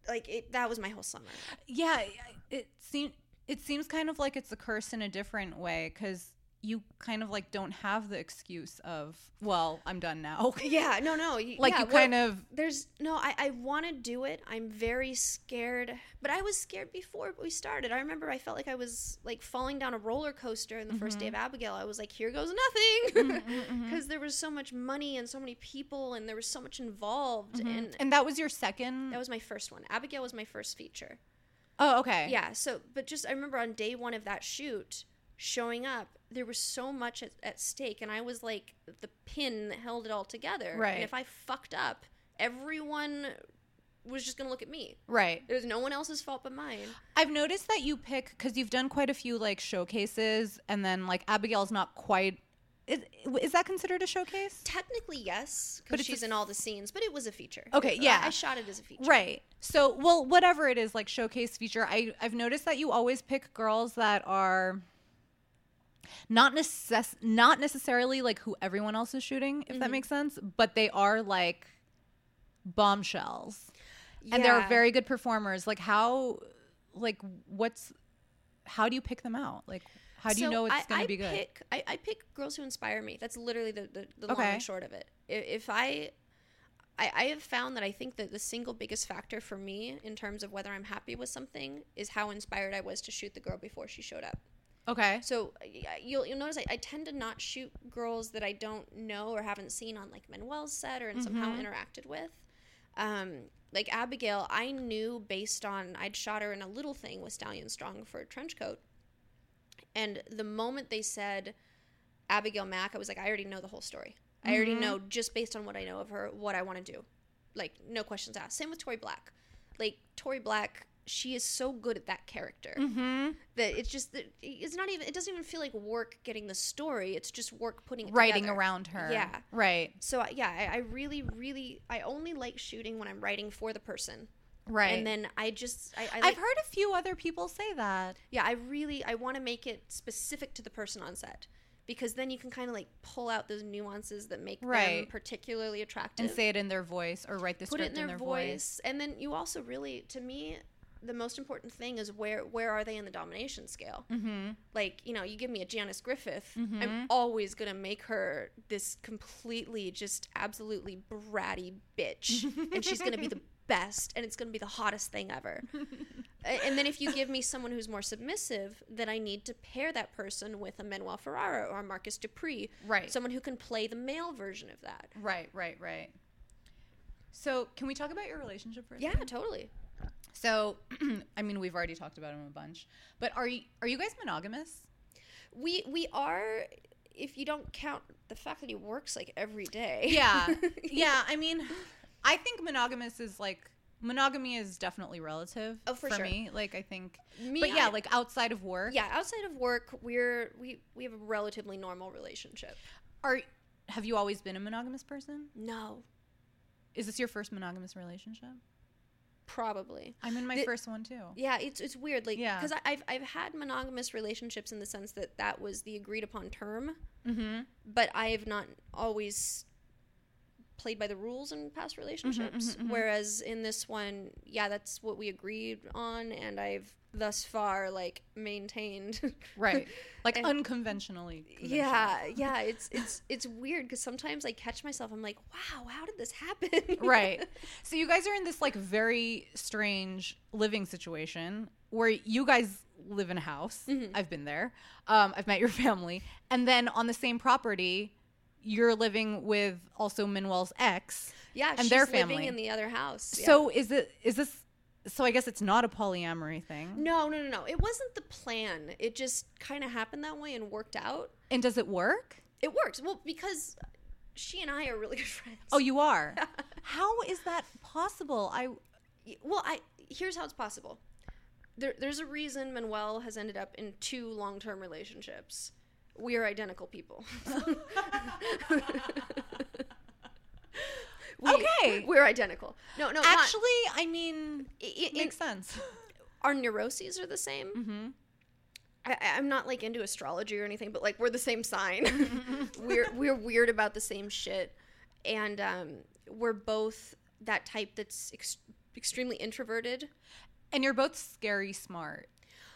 C: like it, that was my whole summer.
B: Yeah, it seems it seems kind of like it's a curse in a different way because you kind of like don't have the excuse of well, I'm done now.
C: Yeah, no, no.
B: like
C: yeah,
B: you kind of
C: there's no i, I want to do it i'm very scared but i was scared before we started i remember i felt like i was like falling down a roller coaster in the first day of mm-hmm. abigail i was like here goes nothing mm-hmm, mm-hmm. because there was so much money and so many people and there was so much involved and
B: and that was your second.
C: that was my first one abigail was my first feature
B: oh, okay.
C: yeah so but just i remember on day one of that shoot showing up there was so much at, at stake and i was like the pin that held it all together
B: Right.
C: and if i fucked up everyone was just gonna look at me
B: Right.
C: it was no one else's fault but mine
B: I've noticed that you pick because you've done quite a few like showcases, and then like Abigail's not quite. Is, is that considered a showcase?
C: technically yes because
B: it's a
C: she's in all the scenes but it was a feature
B: Okay,
C: I-
B: yeah.
C: i shot it as a feature
B: Right. So, well, whatever it is, like showcase feature, I I've noticed that you always pick girls that are not necess- not necessarily like who everyone else is shooting, if
C: Mm-hmm.
B: that makes sense, but they are like bombshells. And they're very good performers. Like how like what's how do you pick them out? Like how do you know it's going to be good?
C: Pick, I, I pick girls who inspire me. That's literally the, the, the long and short of it. If, if I, I, I have found that I think that the single biggest factor for me in terms of whether I'm happy with something is how inspired I was to shoot the girl before she showed up.
B: Okay.
C: So you'll you'll notice I, I tend to not shoot girls that I don't know or haven't seen on like Manuel's set or and somehow
B: Mm-hmm.
C: interacted with. Um, like Abigail, I knew based on I'd shot her in a little thing with Stallion Strong for a trench coat, and the moment they said Abigail Mac, I was like, I already know the whole story. I already
B: Mm-hmm.
C: know just based on what I know of her what I want to do. Like no questions asked. Same with Tori Black. Like Tori Black, she is so good at that character
B: Mhm.
C: that it's just that it's not even it doesn't even feel like work getting the story it's just work putting it
B: Writing
C: together.
B: around her.
C: yeah
B: Right.
C: so yeah I, I really really i only like shooting when i'm writing for the person
B: Right.
C: and then i just i, I
B: I've heard a few other people say that.
C: yeah i really i want to make it specific to the person on set because then you can kind of like pull out those nuances that make them particularly attractive
B: and say it in their voice or write the
C: put it
B: script
C: in their, voice. and then you also really to me the most important thing is where where are they in the domination scale
B: Mm-hmm.
C: like you know you give me a janice griffith i'm always gonna make her this completely just absolutely bratty bitch and she's gonna be the best and it's gonna be the hottest thing ever and then if you give me someone who's more submissive then i need to pair that person with a manuel ferrara or a marcus dupree
B: Right.
C: someone who can play the male version of that
B: Right, right, right. So, can we talk about your relationship for a
C: yeah
B: second?
C: totally
B: So, I mean, we've already talked about him a bunch, but are you are you guys monogamous?
C: We we are if you don't count the fact that he works like every day.
B: Yeah, yeah. I mean, I think monogamous is like monogamy is definitely relative.
C: Oh, for sure.
B: me. Like, I think,
C: Me,
B: but yeah,
C: I-
B: like outside of work.
C: yeah, outside of work, we're we we have a relatively normal relationship.
B: Are have you always been a monogamous person?
C: No,
B: Is this your first monogamous relationship?
C: Probably.
B: I'm in my
C: The-
B: first one too.
C: Yeah, it's it's weird, like
B: Yeah.
C: because I've I've had monogamous relationships in the sense that that was the agreed upon term,
B: Mm-hmm.
C: but I have not always played by the rules in past relationships.
B: mhm, mhm.
C: Whereas in this one, yeah, that's what we agreed on, and I've thus far like maintained.
B: Right. Like
C: And-
B: unconventionally. conventional.
C: yeah, yeah, it's it's it's weird because sometimes I catch myself. I'm like, wow, how did this happen?
B: right. So you guys are in this like very strange living situation where you guys live in a house.
C: Mm-hmm.
B: I've been there. Um, I've met your family, and then on the same property, you're living with also Manuel's ex.
C: Yeah,
B: and
C: she's
B: their
C: living
B: family.
C: in the other house. yeah.
B: So is it is this so I guess it's not a polyamory thing.
C: no, no, no, no. It wasn't the plan. It just kind of happened that way and worked out.
B: And does it work?
C: It works. Well, because she and I are really good friends.
B: Oh, you are. How is that possible? I
C: well, I here's how it's possible. There, there's a reason Manuel has ended up in two long-term relationships. We are identical people. We-
B: Okay.
C: we're identical. No, no, not-
B: actually, I mean,
C: it,
B: makes sense.
C: our neuroses are the same.
B: Mm-hmm.
C: I, I- I'm not like into astrology or anything, but like we're the same sign. we're we're weird about the same shit, and um, we're both that type that's ex- extremely introverted.
B: And you're both scary smart.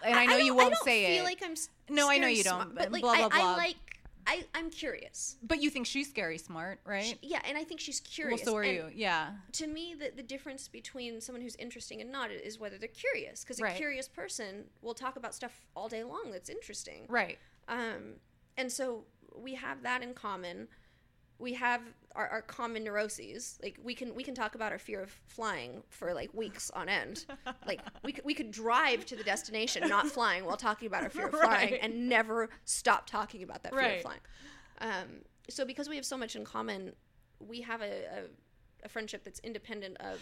B: And I, know
C: don't-
B: you won't
C: I don't
B: say
C: feel
B: it.
C: like I'm.
B: No, I know you don't,
C: smart,
B: but
C: But like,
B: blah,
C: I,
B: blah,
C: I
B: blah.
C: like. I, I'm curious.
B: but you think she's scary smart, right?
C: Yeah, and I think she's curious.
B: well, so are
C: and
B: you. Yeah.
C: To me, the, the difference between someone who's interesting and not is whether they're curious. Because a
B: Right.
C: curious person will talk about stuff all day long that's interesting.
B: Right.
C: Um, and so we have that in common. We have our, our common neuroses. Like we can we can talk about our fear of flying for like weeks on end. Like we could, we could drive to the destination not flying while talking about our fear of flying
B: Right.
C: and never stop talking about that fear
B: Right.
C: of flying. Um, so because we have so much in common, we have a, a, a friendship that's independent of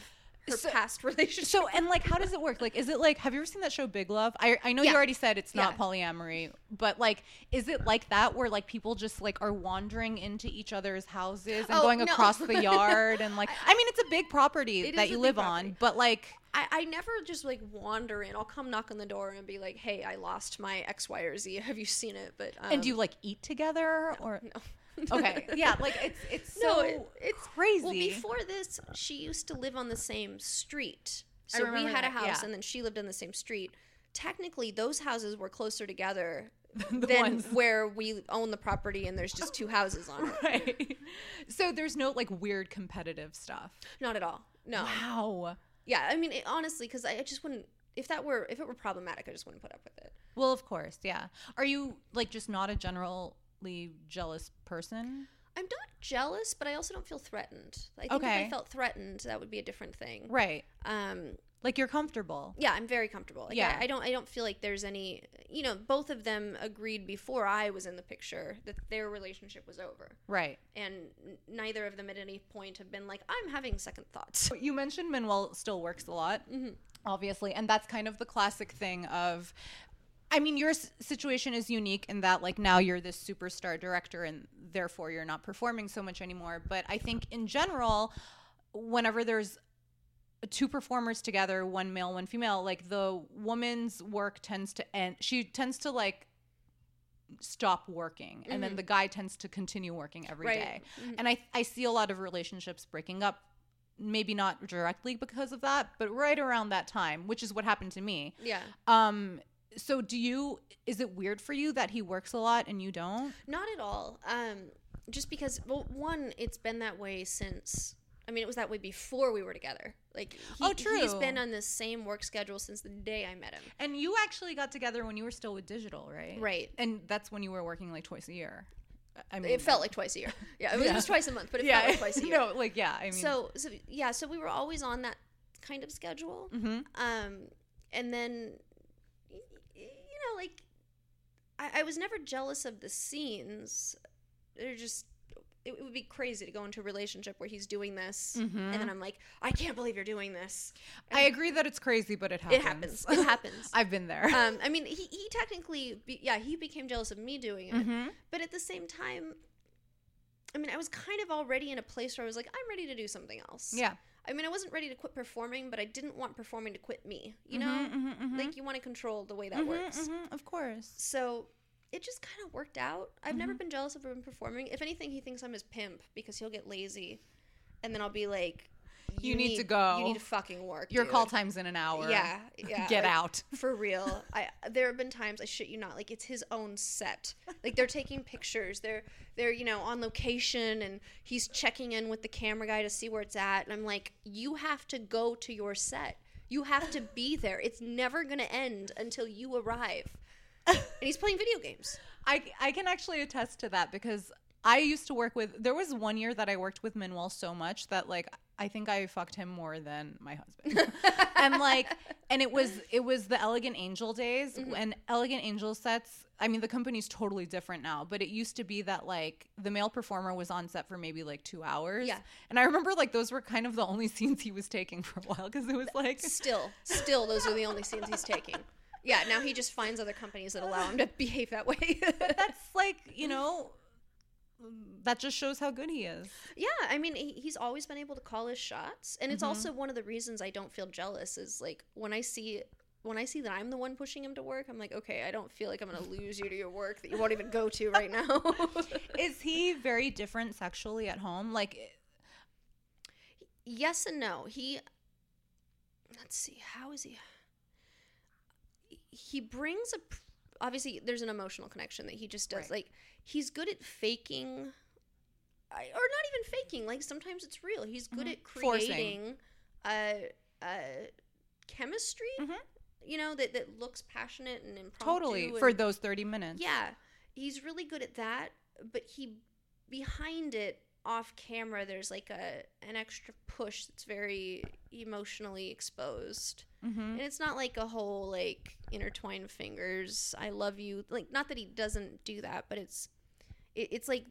C: her
B: So-
C: past relationship.
B: So and like, how does it work? Like, is it like? Have you ever seen that show Big Love? I I know
C: Yeah.
B: you already said it's not
C: Yeah.
B: polyamory, but like, is it like that where like people just like are wandering into each other's houses and
C: Oh,
B: going
C: no.
B: across the yard and like? I mean, it's a big property
C: It
B: that you live
C: property.
B: on, but like,
C: I, I never just like wander in. I'll come knock on the door and be like, "Hey, I lost my X, Y, or Z. Have you seen it?" But um,
B: and do you like eat together or?
C: no.
B: Okay, yeah, like it's it's
C: No,
B: so
C: it- it's
B: crazy.
C: Well, before this, she used to live on the same street. So we had a house,
B: yeah.
C: and then she lived on the same street. Technically, those houses were closer together
B: The
C: than
B: ones-
C: where we own the property, and there's just two houses on it.
B: right. So there's no like weird competitive stuff.
C: Not at all. No.
B: Wow.
C: Yeah, I mean, it, honestly, because I, I just wouldn't. If that were, if it were problematic, I just wouldn't put up with it.
B: Well, of course, yeah. Are you like just not a generally jealous person?
C: I'm not jealous, but I also don't feel threatened. I think if I felt threatened, that would be a different thing.
B: Right.
C: Um,
B: Like you're comfortable.
C: yeah, I'm very comfortable. Like,
B: Yeah.
C: I, I don't. I don't feel like there's any. You know, both of them agreed before I was in the picture that their relationship was over,
B: Right.
C: and neither of them at any point have been like, "I'm having second thoughts."
B: You mentioned Manuel still works a lot,
C: Mm-hmm.
B: obviously, and that's kind of the classic thing of. I mean, your s- situation is unique in that, like, now you're this superstar director, and therefore you're not performing so much anymore. But I think in general, whenever there's two performers together, one male, one female, like the woman's work tends to end. She tends to like stop working, and then the guy tends to continue working every day.
C: Mm-hmm.
B: And I I see a lot of relationships breaking up. Maybe not directly because of that, but right around that time, which is what happened to me.
C: yeah,
B: Um, so do you? Is it weird for you that he works a lot and you don't?
C: not at all. Um, just because, well, one, it's been that way since. I mean, it was that way before we were together. Like, he,
B: Oh,
C: He's been on the same work schedule since the day I met him.
B: And you actually got together when you were still with digital, right?
C: Right.
B: And that's when you were working like twice a year. I mean,
C: It felt like twice a year. Yeah, it was, was twice a month, but it
B: yeah,
C: felt like twice a year.
B: no, like yeah. I mean,
C: so, so yeah, so we were always on that kind of schedule.
B: Mhm.
C: Um, and then, y- y- you know, like, I, I was never jealous of the scenes. They're just, it, would be crazy to go into a relationship where he's doing this, and
B: Mm-hmm.
C: then I'm like, I can't believe you're doing this.
B: I agree that it's crazy, but it happens.
C: It happens. It happens.
B: I've been there.
C: um, I mean, he, he technically, be, yeah, he became jealous of me doing it,
B: Mhm.
C: but at the same time, I mean, I was kind of already in a place where I was like, I'm ready to do something else.
B: Yeah.
C: I mean, I wasn't ready to quit performing, but I didn't want performing to quit me. You
B: Mhm,
C: know,
B: mhm, mhm.
C: like you want to control the way that
B: Mhm,
C: works.
B: mhm, of course.
C: So it just kind of worked out. I've
B: Mm-hmm.
C: never been jealous of him performing. If anything, he thinks I'm his pimp because he'll get lazy, and then I'll be like,
B: You need to go.
C: You need to fucking work.
B: Your
C: dude."
B: call time's in an hour.
C: Yeah, yeah.
B: Get
C: like,
B: out.
C: for real. I there have been times I shit you not, like it's his own set. Like they're taking pictures. They're they're you know on location, and he's checking in with the camera guy to see where it's at. And I'm like, you have to go to your set. You have to be there. It's never gonna end until you arrive. And he's playing video games.
B: I, I can actually attest to that because I used to work with. There was one year that I worked with Manuel so much that like I think I fucked him more than my husband. and like, and it was it was the Elegant Angel days
C: Mm-hmm.
B: and Elegant Angel sets. I mean, the company's totally different now, but it used to be that like the male performer was on set for maybe like two hours.
C: Yeah.
B: And I remember like those were kind of the only scenes he was taking for a while because it was like
C: Still, still, those are the only scenes he's taking. Yeah, now he just finds other companies that allow him to behave that way.
B: that's like you know that just shows how good he is.
C: yeah, I mean, he's always been able to call his shots, and it's mm-hmm. also one of the reasons I don't feel jealous. Is like when I see when I see that I'm the one pushing him to work, I'm like, okay, I don't feel like I'm gonna lose you to your work that you won't even go to right now.
B: Is he very different sexually at home? Like eh,
C: yes and no. He let's see, how is he? He brings a obviously there's an emotional connection that he just does.
B: Right.
C: Like he's good at faking I- or not even faking. Like sometimes it's real. He's good at creating a, a chemistry,
B: Mhm.
C: you know, that, that looks passionate and impromptu.
B: totally
C: and-
B: for those 30 minutes.
C: yeah, he's really good at that. But he behind it off camera, there's like a an extra push that's very emotionally exposed,
B: Mhm.
C: and it's not like a whole like intertwined fingers, I love you. Like not that he doesn't do that, but it's it, it's like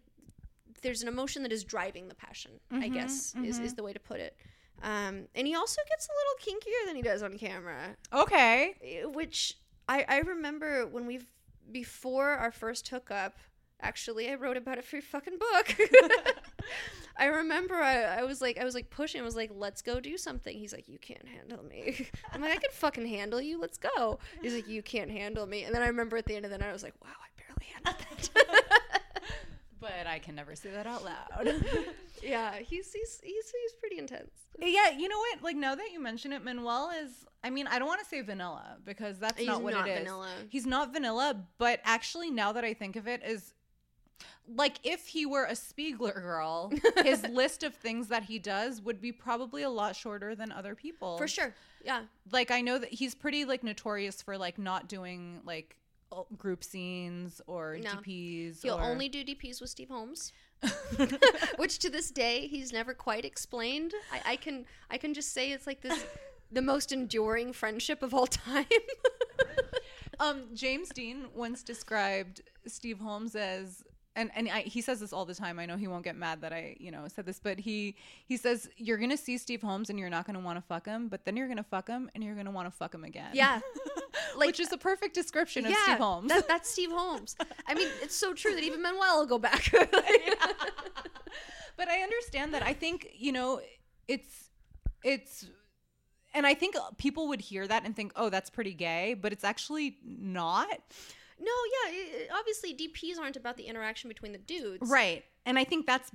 C: there's an emotion that is driving the passion. I
B: Mhm,
C: guess is
B: mhm.
C: is the way to put it. Um, and he also gets a little kinkier than he does on camera
B: Okay.
C: Eh, which I, I remember when we've before our first hookup actually i wrote about it for your fucking book i remember I, I was like i was like pushing i was like let's go do something he's like you can't handle me i'm like i can fucking handle you let's go he's like you can't handle me and then i remember at the end of the night i was like wow i barely handled that
B: But I can never say that out loud.
C: yeah he's, he's he's he's pretty intense
B: yeah, you know what? Like now that you mention it, Manuel is I mean, I don't want to say vanilla because that's
C: He's
B: not what
C: not
B: it is.
C: vanilla.
B: He's not vanilla, but actually now that I think of it is like if he were a Spiegler girl, his list of things that he does would be probably a lot shorter than other people.
C: for sure yeah
B: like I know that he's pretty like notorious for like not doing like group scenes or
C: No.
B: DPs.
C: He'll
B: or...
C: only do DPs with Steve Holmes, which to this day he's never quite explained. I, I can I can just say it's like this the most enduring friendship of all time.
B: um, James Deen once described Steve Holmes as. And, and I, he says this all the time. I know he won't get mad that I, you know, said this, but he he says you're gonna see Steve Holmes and you're not gonna want to fuck him, but then you're gonna fuck him and you're gonna want to fuck him again.
C: yeah, like
B: which is the perfect description of Steve Holmes.
C: That, that's Steve Holmes. I mean, it's so true that even Manuel will go back.
B: but I understand that. I think you know, it's it's, and I think people would hear that and think, oh, that's pretty gay, but it's actually not.
C: No, yeah, it, obviously DPs aren't about the interaction between the dudes,
B: Right. And I think that's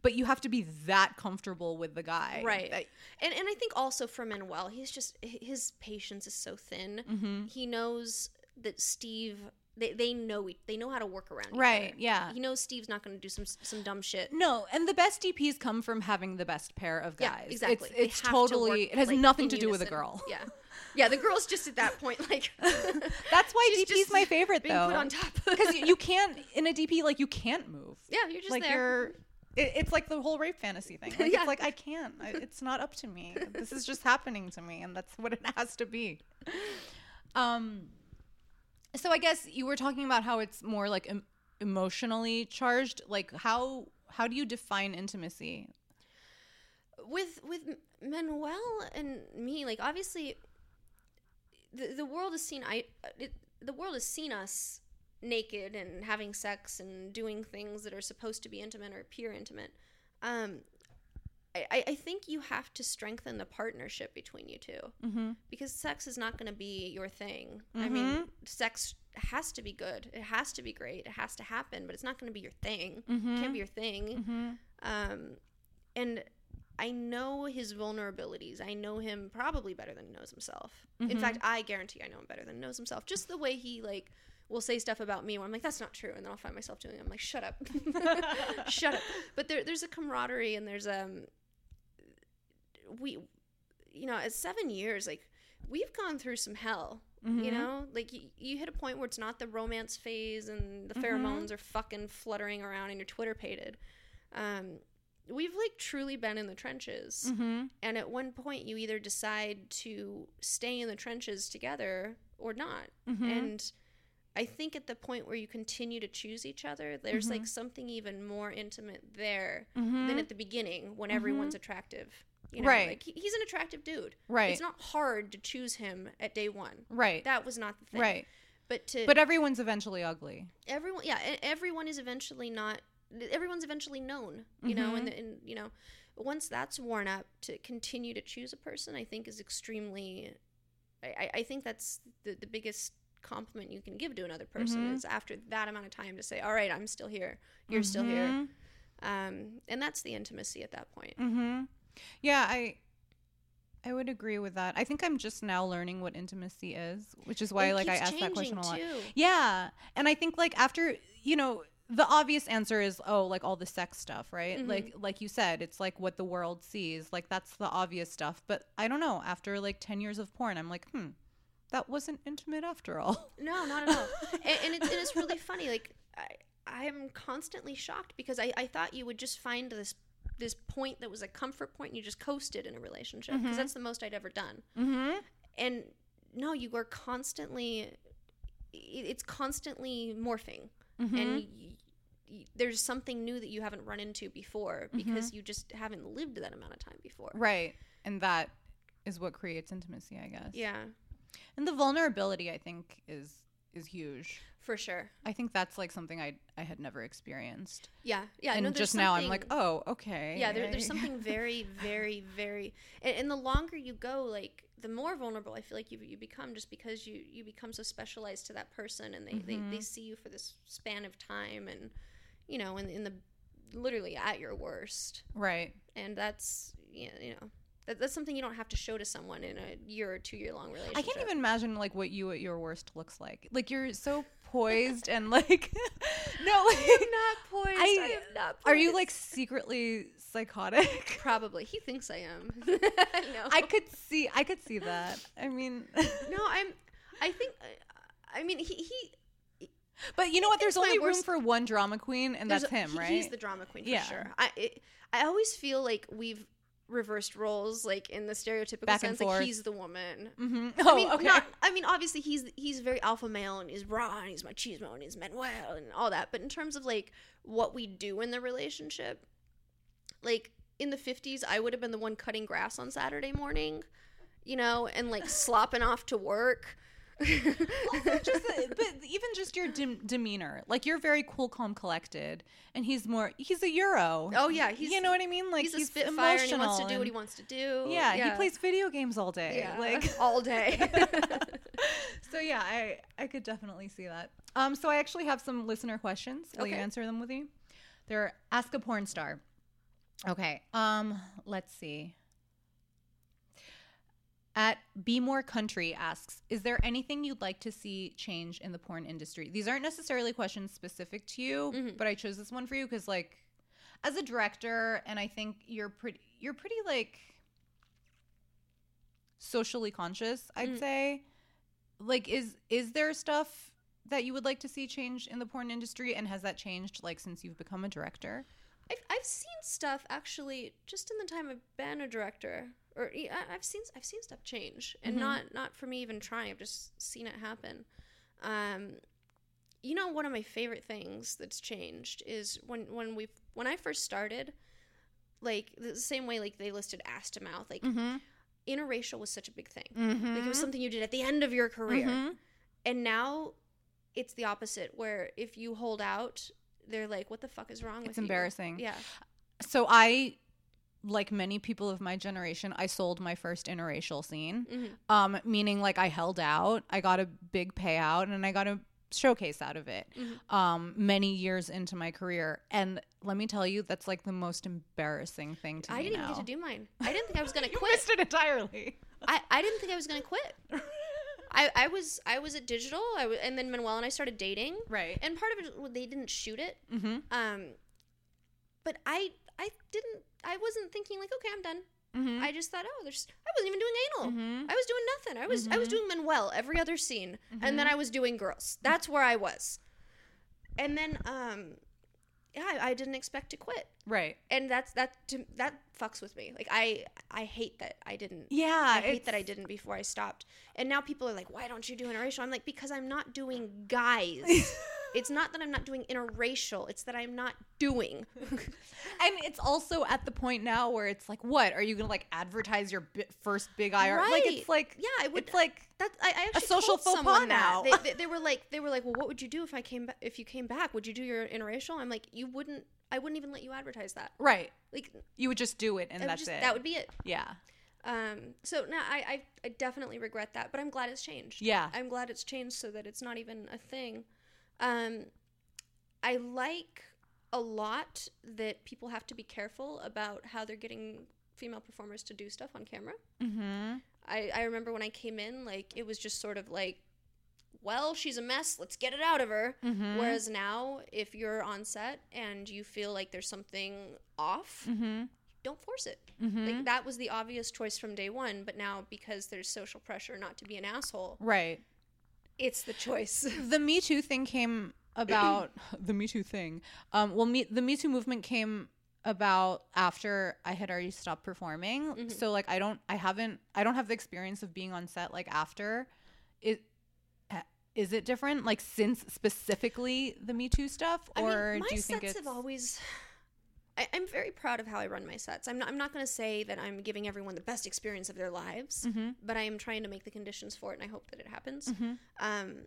B: but you have to be that comfortable with the guy.
C: right
B: That-
C: and and i think also for manuel he's just his patience is so thin
B: Mm-hmm.
C: he knows that steve they, they know they know how to work around
B: Right, yeah.
C: he knows steve's not going to do some some dumb shit
B: No, and the best DPs come from having the best pair of guys yeah
C: exactly
B: It's, it's
C: have to
B: totally
C: work,
B: it has
C: like,
B: nothing to do with a girl.
C: yeah yeah the girl's just at that point like
B: That's why DP's
C: just
B: my favorite
C: being
B: though.
C: put on top.
B: Because you, you can't in a DP like you can't move.
C: yeah you're just
B: like
C: there.
B: you're it, it's like the whole rape fantasy thing. Like
C: Yeah.
B: it's like i can't. I, it's not up to me. This is just happening to me and that's what it has to be. Um so i guess you were talking about how it's more like em- emotionally charged. Like how how do you define intimacy?
C: With with Manuel and me, like obviously, the the world has seen I it, the world has seen us naked and having sex and doing things that are supposed to be intimate or appear intimate. Um, I, I- think you have to strengthen the partnership between you 2
B: mm-hmm.
C: because sex is not going to be your thing. I mean, sex has to be good. It has to be great. It has to happen, but it's not going to be your thing. It can't be your thing.
B: Mm-hmm.
C: Um, and I know his vulnerabilities. I know him probably better than he knows himself. In fact, I guarantee I know him better than he knows himself. Just the way he like will say stuff about me where I'm like, that's not true, and then I'll find myself doing. it. I'm like, shut up, shut up. But there, there's a camaraderie and there's um, we, you know, at seven years, like we've gone through some hell. You know, like you, you hit a point where it's not the romance phase and the pheromones are fucking fluttering around and you're Twitter pated. Um, we've like truly been in the trenches. Mm-hmm. And at one point, you either decide to stay in the trenches together or not. Mm-hmm. And I think at the point where you continue to choose each other, there's mm-hmm. like something even more intimate there than at the beginning when everyone's attractive. You know,
B: Right.
C: like he- he's an attractive dude.
B: Right.
C: It's not hard to choose him at day one.
B: Right.
C: That was not the thing.
B: right.
C: But to
B: But everyone's eventually ugly.
C: everyone yeah everyone is eventually not everyone's eventually known you know and, and you know once that's worn up to continue to choose a person i think is extremely i, I- think that's the, the biggest compliment you can give to another person is after that amount of time to say all right i'm still here you're still here um, and that's the intimacy at that point
B: Mm-hmm. Yeah, I I would agree with that. I think I'm just now learning what intimacy is, which is why
C: It
B: like I asked that question a lot.
C: too.
B: Yeah. And I think like after, you know, the obvious answer is oh, like all the sex stuff, right?
C: Mm-hmm.
B: Like like you said, it's like what the world sees. Like that's the obvious stuff. But I don't know, after like 10 years of porn, I'm like, "Hmm, that wasn't intimate after all."
C: No, not at all. and, and, it's, and it's really funny. Like I, I'm constantly shocked because I, I thought you would just find this this point that was a comfort point and you just coasted in a relationship because that's the most I'd ever done.
B: Mhm.
C: And no, you are constantly. It's constantly morphing, and y- y- there's something new that you haven't run into before because you just haven't lived that amount of time before.
B: Right. And that is what creates intimacy, I guess.
C: Yeah,
B: And the vulnerability I think is is huge.
C: for sure.
B: I think that's like something I I had never experienced.
C: Yeah, yeah.
B: and
C: no,
B: just now I'm like, oh, okay.
C: yeah there, there's something very very very and, and the longer you go like the more vulnerable i feel like you, you become just because you you become so specialized to that person and they, they,
B: Mm-hmm.
C: they see you for this span of time and you know in, in the literally at your worst
B: right.
C: and that's you know that, that's something you don't have to show to someone in a year or two year long relationship
B: I can't even imagine like what you at your worst looks like. Like you're so poised and like no, like
C: not poised
B: I-
C: I, am not
B: are you like secretly psychotic?
C: probably he thinks i am no
B: I could see I could see that. I mean
C: no i'm i think i mean he he
B: But you know what? There's only room for one drama queen and
C: There's
B: that's him,
C: he-
B: right?
C: He's the drama queen for
B: Yeah.
C: sure. I it, I always feel like we've reversed roles, like in the stereotypical
B: Back
C: sense, like he's the woman.
B: Mhm.
C: I
B: Oh,
C: mean,
B: okay.
C: not. I mean, obviously he's he's very alpha male and he's raw and he's machismo and he's Manuel and all that. But in terms of like what we do in the relationship, like in the fifties, I would have been the one cutting grass on Saturday morning, you know, and like slopping off to work.
B: Also just but even just your dem- demeanor. Like you're very cool calm collected and he's more he's a euro.
C: Oh, yeah, he's-
B: you know what i mean? Like
C: he's a spitfire and he wants to do what he wants to do.
B: yeah, he plays video games all day
C: Yeah,
B: like
C: all day.
B: so yeah i i could definitely see that. Um so i actually have some listener questions. Will you answer them with me? They're ask a porn star. Okay um let's see at Be More Country asks, is there anything you'd like to see change in the porn industry? These aren't necessarily questions specific to you,
C: Mm-hmm.
B: but I chose this one for you because like as a director and I think you're pretty you're pretty like socially conscious, I'd
C: Mm.
B: say. Like is is there stuff that you would like to see change in the porn industry and has that changed like since you've become a director?
C: I've, I've seen stuff actually just in the time I've been a director, or I- I've seen I've seen stuff change, and not not for me even trying. I've just seen it happen. Um, you know, one of my favorite things that's changed is when when we when I first started, like the same way like they listed ass to mouth, like interracial was such a big thing.
B: Mm-hmm.
C: Like it was something you did at the end of your career, and now it's the opposite. Where if you hold out, they're like, "What the fuck is wrong with
B: It's
C: you?"
B: embarrassing.
C: Yeah.
B: So I like many people of my generation, I sold my first interracial scene.
C: Mm-hmm.
B: Um, meaning like I held out, I got a big payout, and I got a showcase out of it.
C: Mm-hmm.
B: Um, many years into my career, and let me tell you, that's like the most embarrassing thing to
C: I
B: me
C: didn't
B: now.
C: even get to do mine. I didn't think I was gonna
B: you
C: quit.
B: missed it entirely.
C: I, I didn't think I was gonna quit. I, I was I was at digital. I w- and then Manuel and I started dating.
B: Right.
C: And part of it was they didn't shoot it.
B: Mm-hmm.
C: Um, but I I didn't. I wasn't thinking like, okay, I'm done.
B: Mhm.
C: I just thought, oh, there's. I wasn't even doing anal.
B: Mhm.
C: I was doing nothing. I was I was
B: Mhm.
C: doing Manuel every other scene, and then
B: Mhm.
C: I was doing girls. That's where I was. And then, um, yeah, I, didn't expect to quit,
B: Right.
C: and that's that to, that fucks with me. Like I I hate that I didn't.
B: Yeah.
C: I hate that I didn't before I stopped. And now people are like, why don't you do interracial? I'm like, because I'm not doing guys. It's not that I'm not doing interracial. It's that I'm not doing.
B: And it's also at the point now where it's like, what are you gonna like advertise your bi- first big IR? Like
C: Right.
B: it's like,
C: Yeah, I would.
B: it's like
C: That I, I actually
B: social
C: told
B: faux pas now.
C: They, they, they were like, they were like, well, what would you do if I came back? If you came back, would you do your interracial? I'm like, you wouldn't. I wouldn't even let you advertise that.
B: right.
C: Like,
B: You would just do it and that's
C: just,
B: it.
C: that would be it.
B: yeah.
C: Um, so now I, I, I definitely regret that, but I'm glad it's changed.
B: Yeah.
C: I'm glad it's changed so that it's not even a thing. Um, I like a lot that people have to be careful about how they're getting female performers to do stuff on camera.
B: Mm-hmm.
C: I, I remember when I came in, like, it was just sort of like, well, she's a mess, let's get it out of her.
B: Mm-hmm.
C: Whereas now, if you're on set and you feel like there's something off,
B: Mm-hmm.
C: don't force it.
B: Mm-hmm.
C: Like that was the obvious choice from day one, but now because there's social pressure not to be an asshole,
B: right.
C: It's the choice.
B: the Me Too thing came about the Me Too thing. Um, well, me the Me Too movement came about after I had already stopped performing.
C: Mhm.
B: So like I don't I haven't I don't have the experience of being on set like after. It ha- is it different like since specifically the Me Too stuff
C: I
B: or
C: mean, my
B: do you
C: sets
B: think it's
C: have always. I, I'm very proud of how I run my sets. I'm not. I'm not going to say that I'm giving everyone the best experience of their lives,
B: Mhm.
C: but I am trying to make the conditions for it, and I hope that it happens.
B: Mhm.
C: Um,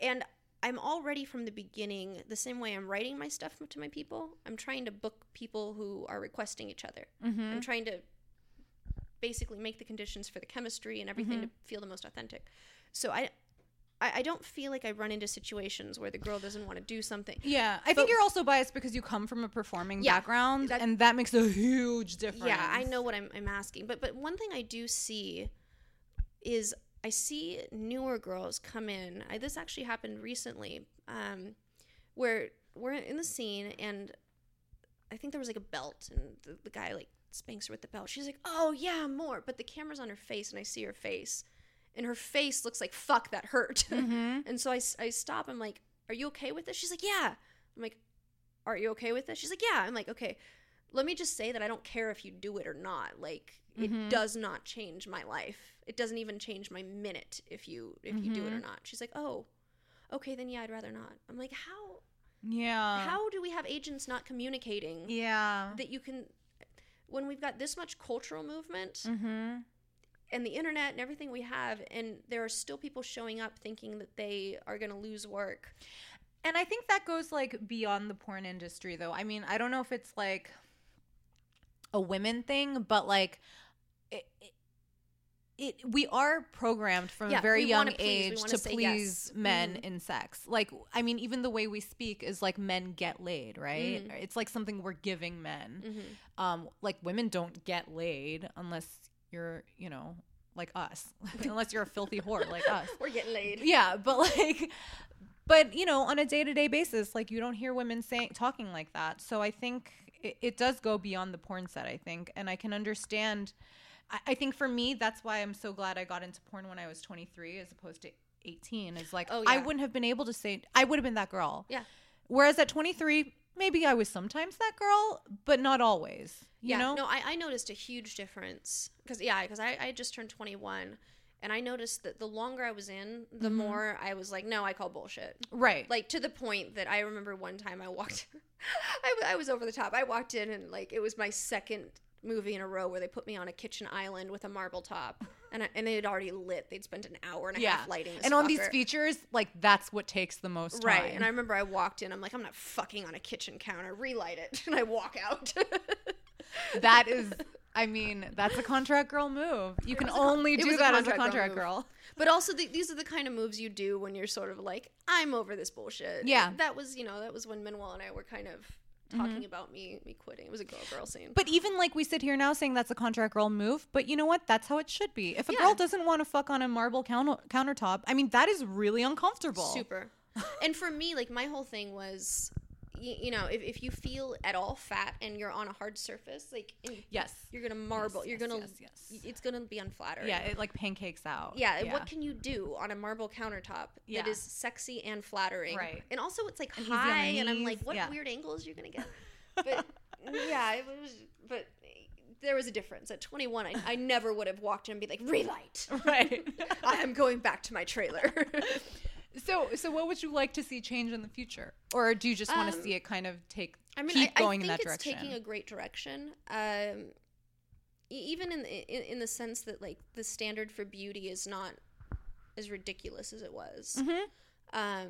C: and I'm already from the beginning the same way I'm writing my stuff to my people. I'm trying to book people who are requesting each other.
B: Mhm.
C: I'm trying to basically make the conditions for the chemistry and everything
B: Mm-hmm.
C: to feel the most authentic. So I, I, I don't feel like I run into situations where the girl doesn't want to do something.
B: Yeah, I
C: But-
B: think you're also biased because you come from a performing
C: Yeah,
B: background,
C: that-
B: and that makes a huge difference.
C: Yeah, I know what I'm, I'm asking, but but one thing I do see is I see newer girls come in. I, this actually happened recently, um, where we're in the scene and I think there was like a belt and the, the guy like spanks her with the belt. She's like, "Oh yeah, more," but the camera's on her face and I see her face, and her face looks like "fuck that hurt."
B: Mhm.
C: and so I, I stop. I'm like, "Are you okay with this?" She's like, "Yeah." I'm like, "Are you okay with this?" She's like, "Yeah." I'm like, "Okay." Let me just say that I don't care if you do it or not. Like,
B: Mhm.
C: it does not change my life. It doesn't even change my minute if you if you do it or
B: Mhm.
C: not. She's like, "Oh, okay, then yeah, I'd rather not." I'm like, "How
B: Yeah.
C: how do we have agents not communicating
B: Yeah.
C: that you can when we've got this much cultural movement
B: Mm-hmm.
C: And the internet and everything we have and there are still people showing up thinking that they are going to lose work
B: And I think that goes like beyond the porn industry though. I mean, I don't know if it's like a women thing, but like it, it, it we are programmed from
C: Yeah,
B: a very young
C: please,
B: age
C: wanna
B: please
C: yes.
B: men
C: Mhm.
B: in sex. Like I mean, even the way we speak is like men get laid, right?
C: Mhm.
B: It's like something we're giving men.
C: mm-hmm.
B: Um like women don't get laid unless you're, you know, like us. unless you're a filthy whore like us.
C: we're getting laid
B: Yeah, but like but you know, on a day-to-day basis, like you don't hear women saying talking like that. So I think it, it does go beyond the porn set, I think, and I can understand I, I think for me that's why I'm so glad I got into porn when I was 23 as opposed to 18 is like
C: Oh, yeah.
B: I wouldn't have been able to say I would have been that girl.
C: Yeah.
B: Whereas at 23, maybe I was sometimes that girl, but not always. You
C: yeah
B: know?
C: no I, I noticed a huge difference because yeah because I, I just turned 21 and i noticed that the longer i was in the
B: Mhm.
C: more i was like no i call bullshit
B: right.
C: like to the point that I remember one time I walked, I was over the top. I walked in and like it was my second movie in a row where they put me on a kitchen island with a marble top, and I, and they had already lit. They'd spent an hour and a
B: yeah.
C: half lighting.
B: And on these features, like that's what takes the most time.
C: right? And I remember I walked in. I'm like, I'm not fucking on a kitchen counter. Relight it, and I walk out.
B: that is I mean, that's a contract girl move. You can
C: was a con-
B: only do that as a
C: contract girl
B: girl.
C: But also, the, these are the kind of moves you do when you're sort of like, I'm over this bullshit.
B: Yeah.
C: that was you know that was when Manuel and I were kind of talking mm-hmm. about me me quitting. It was a girl girl scene.
B: But even like we sit here now saying that's a contract girl move, but you know what? That's how it should be. If a
C: Yeah.
B: girl doesn't want to fuck on a marble counter- countertop, I mean, that is really uncomfortable.
C: Super. and for me, like my whole thing was y- you know, if, if you feel at all fat and you're on a hard surface, like
B: Yes.
C: you're gonna marble.
B: Yes,
C: you're
B: yes,
C: gonna.
B: yes, yes.
C: It's gonna be unflattering.
B: Yeah, it like pancakes out.
C: Yeah, what can you do on a marble countertop
B: Yeah.
C: that is sexy and flattering?
B: Right.
C: And also, it's like
B: And easy on the
C: high, and I'm like, what
B: yeah.
C: weird angles you're gonna get? But yeah, it was. But there was a difference. At 21, I, I never would have walked in and be like, relight.
B: right.
C: I am going back to my trailer.
B: So, so what would you like to see change in the future, or do you just want to
C: Um,
B: see it kind of take
C: I mean,
B: keep
C: I,
B: going
C: I
B: in
C: think
B: that
C: it's
B: direction?
C: taking a great direction. Um, even in, in in the sense that like the standard for beauty is not as ridiculous as it was.
B: Mhm.
C: Um,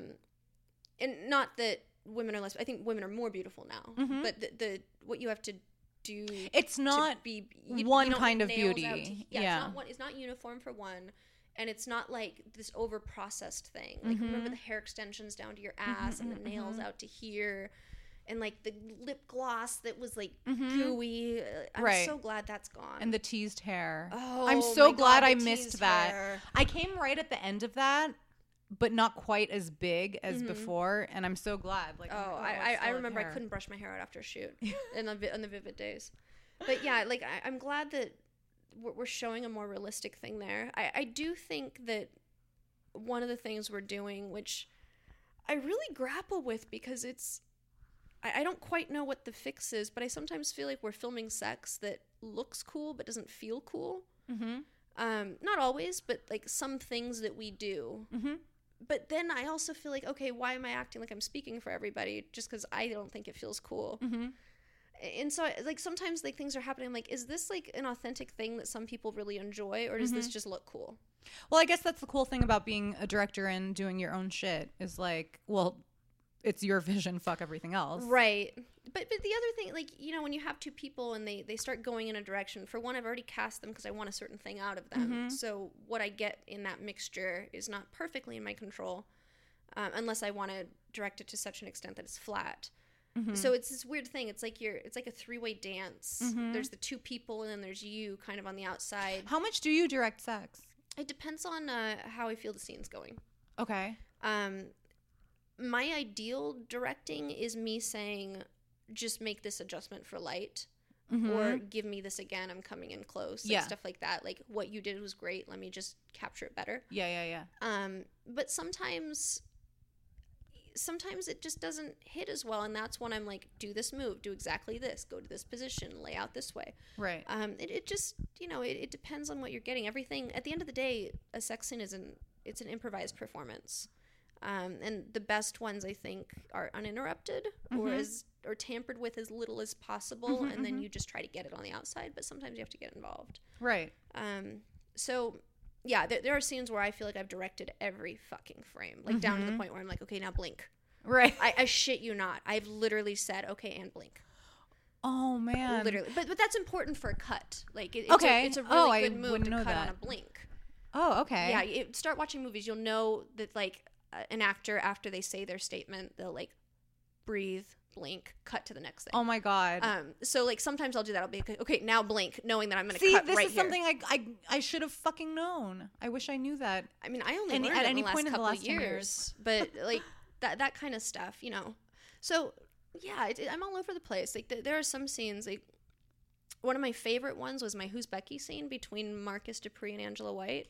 C: and not that women are less. I think women are more beautiful now.
B: Mhm.
C: But the, the what you have to do.
B: It's not
C: be you-
B: one
C: you
B: kind of beauty.
C: to- yeah,
B: Yeah.
C: It's not, one, it's not uniform for one. And it's not like this over processed thing. Like remember
B: Mm-hmm.
C: the hair extensions down to your ass and the nails out to here, and like the lip gloss that was like gooey. Uh, I'm
B: Mm-hmm. Right.
C: so glad that's gone.
B: and the teased hair.
C: Oh,
B: I'm so glad
C: God,
B: I missed that.
C: hair.
B: I came right at the end of that, but not quite as big as before, and I'm so glad. Like,
C: Mm-hmm. Oh,
B: I'm
C: I, I, I remember I couldn't brush my hair out after a shoot in the in the vivid days. But yeah, like I, I'm glad that we're, showing a more realistic thing there. I, I do think that one of the things we're doing, which I really grapple with because it's I, I don't quite know what the fix is, but I sometimes feel like we're filming sex that looks cool but doesn't feel cool.
B: Mhm.
C: Um, not always, but like some things that we do
B: Mhm.
C: but then I also feel like, okay, why am I acting like I'm speaking for everybody just because I don't think it feels cool?
B: Mhm.
C: And so, like, sometimes like things are happening. I'm like, is this like an authentic thing that some people really enjoy, or does this
B: Mm-hmm.
C: just look cool?
B: Well, I guess that's the cool thing about being a director and doing your own shit is like, well, it's your vision. Fuck everything else.
C: Right. But but the other thing, like you know, when you have two people and they they start going in a direction. For one, I've already cast them because I want a certain thing out of them.
B: Mm-hmm.
C: So what I get in that mixture is not perfectly in my control, um, unless I want to direct it to such an extent that it's flat.
B: Mm-hmm.
C: So it's this weird thing. It's like you're it's like a three way dance.
B: Mm-hmm.
C: There's the two people and then there's you kind of on the outside.
B: How much do you direct sex?
C: It depends on uh, how I feel the scene's going.
B: Okay.
C: Um, my ideal directing is me saying, just make this adjustment for light, or give me this again. I'm coming in close.
B: Mm-hmm. Yeah.
C: stuff like that. Like what you did was great. Let me just capture it better.
B: Yeah, yeah, yeah.
C: Um, but sometimes, sometimes it just doesn't hit as well, and that's when I'm like, do this move, do exactly this, go to this position, lay out this way.
B: Right.
C: Um, it, it just you know it, it depends on what you're getting. Everything at the end of the day, a sex scene is an it's an improvised performance, um, and the best ones I think are uninterrupted or as or tampered with as little as possible, and then you just try to get it on the outside. But sometimes you have to get involved.
B: Right.
C: Um, so yeah, there, there are scenes where I feel like I've directed every fucking frame, like down to the point where I'm like, okay, now blink.
B: Right.
C: I, I shit you not. I've literally said, okay, and blink.
B: Oh man.
C: literally, but but that's important for a cut. Like, it, it's
B: Okay.
C: a, it's a really
B: Oh, I
C: good move to cut on a blink.
B: Oh, okay.
C: Yeah, it, start watching movies. You'll know that like uh, an actor after they say their statement, they'll like breathe, blink, cut to the next thing.
B: Oh my god.
C: Um, so like sometimes I'll do that. I'll be like, okay, now blink, knowing that I'm gonna
B: See,
C: cut
B: this
C: right
B: is
C: here.
B: something I, I I should have fucking known. I wish I knew that.
C: I mean, I only
B: Any-
C: learned
B: at
C: it
B: any
C: in the last
B: point in the last
C: years,
B: years.
C: but like that that kind of stuff, you know. So yeah, it, I'm all over the place. Like th- there are some scenes. Like one of my favorite ones was my "Who's Becky" scene between Markus Dupree and Angela White.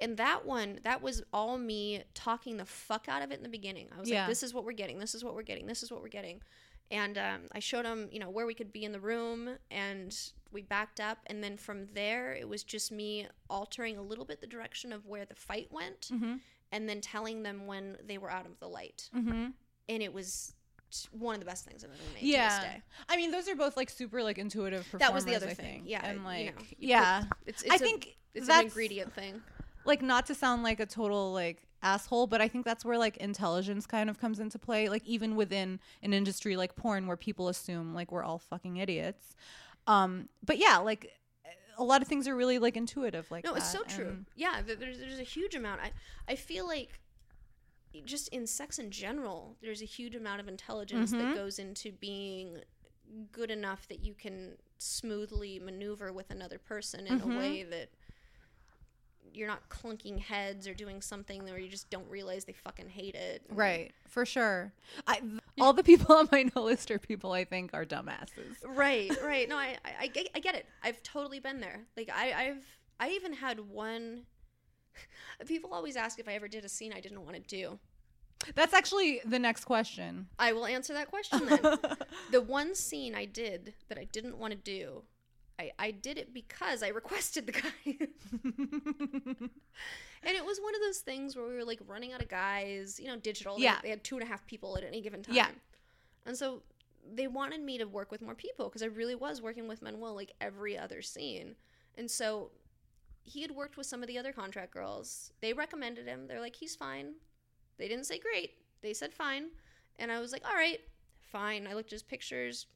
C: And that one, that was all me talking the fuck out of it in the beginning. I was
B: Yeah.
C: like, "This is what we're getting. This is what we're getting. This is what we're getting." And um, I showed him, you know, where we could be in the room, and we backed up. And then from there, it was just me altering a little bit the direction of where the fight went,
B: Mm-hmm.
C: and then telling them when they were out of the light.
B: Mm-hmm.
C: And it was one of the best things I've ever made to
B: Yeah.
C: this day.
B: I mean, those are both like super like intuitive performers.
C: That was the other
B: I
C: thing.
B: think.
C: Yeah,
B: and
C: you
B: like
C: know, you
B: yeah,
C: put- it's,
B: I
C: it's a-
B: think
C: it's an ingredient thing.
B: Like not to sound like a total like asshole, but I think that's where like intelligence kind of comes into play. Like even within an industry like porn, where people assume like we're all fucking idiots. Um, but yeah, like a lot of things are really like intuitive. Like
C: No, it's so true.
B: and-
C: Yeah, there's there's a huge amount. I I feel like just in sex in general, there's a huge amount of intelligence
B: Mm-hmm.
C: that goes into being good enough that you can smoothly maneuver with another person in
B: Mm-hmm.
C: a way that you're not clunking heads or doing something where you just don't realize they fucking hate it.
B: Right, for sure. I all the people on my no list are people I think are dumbasses.
C: right right no I, I i get I get it i've totally been there like i i've i even had one people always ask if i ever did a scene i didn't want to do
B: That's actually the next question.
C: i will answer that question then the one scene i did that i didn't want to do I, I did it because I requested the guy. and it was one of those things where we were like running out of guys, you know, digital. They-
B: Yeah.
C: They, had two and a half people at any given time.
B: Yeah.
C: And so they wanted me to work with more people because I really was working with Manuel like every other scene. And so he had worked with some of the other contract girls. They recommended him. They're like, he's fine. They didn't say great. They said fine. And I was like, all right, fine. I looked at his pictures.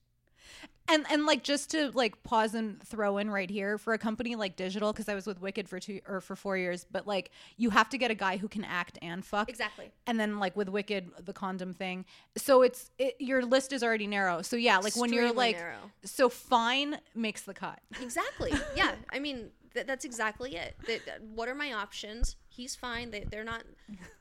B: And and like just to like pause and throw in right here for a company like Digital because I was with Wicked for two or for four years, but like you have to get a guy who can act and fuck.
C: Exactly.
B: And then like with Wicked, the condom thing. So it's it, your list is already narrow. So yeah, like when you're like,
C: narrow.
B: so fine makes the cut.
C: Exactly. Yeah. I mean, th- that's exactly it. That, that- what are my options? He's fine. They, they're not.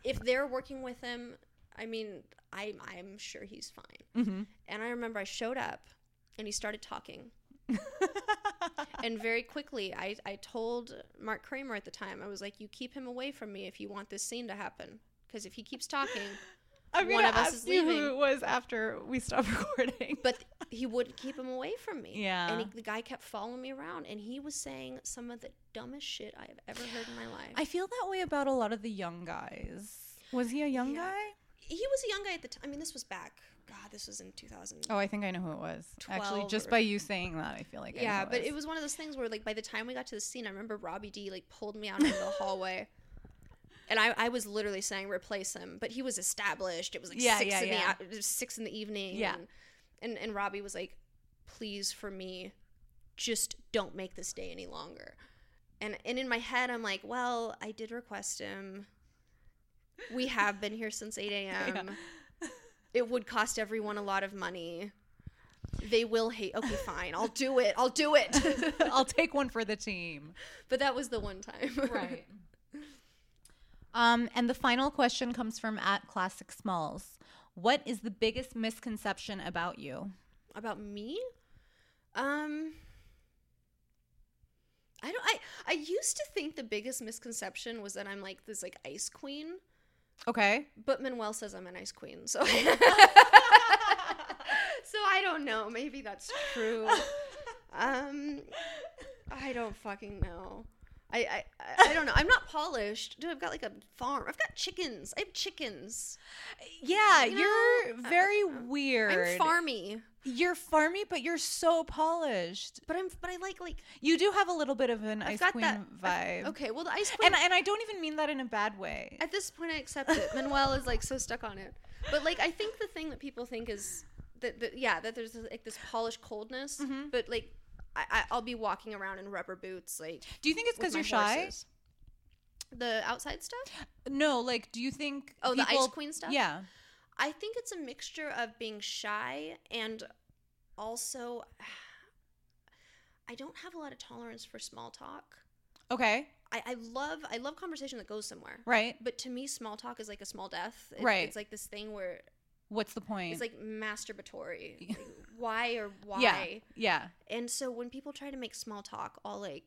C: If they're working with him, I mean, I, I'm sure he's fine.
B: Mm-hmm.
C: And I remember I showed up and he started talking. and very quickly, I, I told Mark Kramer at the time, I was like, you keep him away from me if you want this scene to happen. Because if he keeps talking,
B: I'm
C: One of us
B: ask
C: is
B: you
C: leaving.
B: who it was after we stopped recording.
C: but he wouldn't keep him away from me.
B: Yeah.
C: And he, the guy kept following me around, and he was saying some of the dumbest shit I have ever heard in my life.
B: I feel that way about a lot of the young guys. Was he a young
C: Yeah.
B: guy?
C: he was a young guy at the time. I mean, this was back. God, this was in 2000.
B: Oh, I think I know who it was. Actually, just
C: or-
B: by you saying that, I feel like I know
C: yeah, but it was one of those things where, like, by the time we got to the scene, I remember Robby D like pulled me out into the hallway, and I, I was literally saying replace him, but he was established. It was like
B: Yeah,
C: six
B: yeah,
C: in
B: yeah.
C: the six in the evening.
B: Yeah.
C: and, and and Robby was like, please for me, just don't make this day any longer. And and in my head, I'm like, well, I did request him. We have been here since 8 a.m. It would cost everyone a lot of money. They will hate. Okay, fine. I'll do it. I'll do it.
B: I'll take one for the team.
C: but that was the one time.
B: Right. um, and the final question comes from at Classic Smalls. What is the biggest misconception about you?
C: About me? Um I don't I I used to think the biggest misconception was that I'm like this like ice queen,
B: Okay.
C: but Manuel says I'm an ice queen. So So I don't know. Maybe that's true. Um I don't fucking know. I, I, I- I don't know. I'm not polished. Dude, I've got like a farm. I've got chickens. I have chickens.
B: Yeah,
C: You
B: are very weird.
C: I'm farmy.
B: You're farmy, but you're so polished.
C: But I'm but I like like
B: You do have a little bit of an
C: I've
B: ice
C: got
B: queen
C: that
B: vibe.
C: Okay, well the ice queen
B: And and I don't even mean that in a bad way.
C: at this point I accept it. Manuel is like so stuck on it. But like I think the thing that people think is that, that yeah, that there's like this polished coldness,
B: Mm-hmm.
C: but like I, I I'll be walking around in rubber boots like
B: Do you think it's because you're shy?
C: horses. The outside stuff?
B: No, like, do you think?
C: Oh, the ice
B: people-
C: queen stuff?
B: Yeah.
C: I think it's a mixture of being shy and also I don't have a lot of tolerance for small talk.
B: Okay.
C: I, I love I love conversation that goes somewhere.
B: Right.
C: But to me, small talk is like a small death. It-
B: Right.
C: It's like this thing where
B: What's the point?
C: it's like masturbatory. Like, why or why?
B: yeah. Yeah.
C: And so when people try to make small talk, I'll like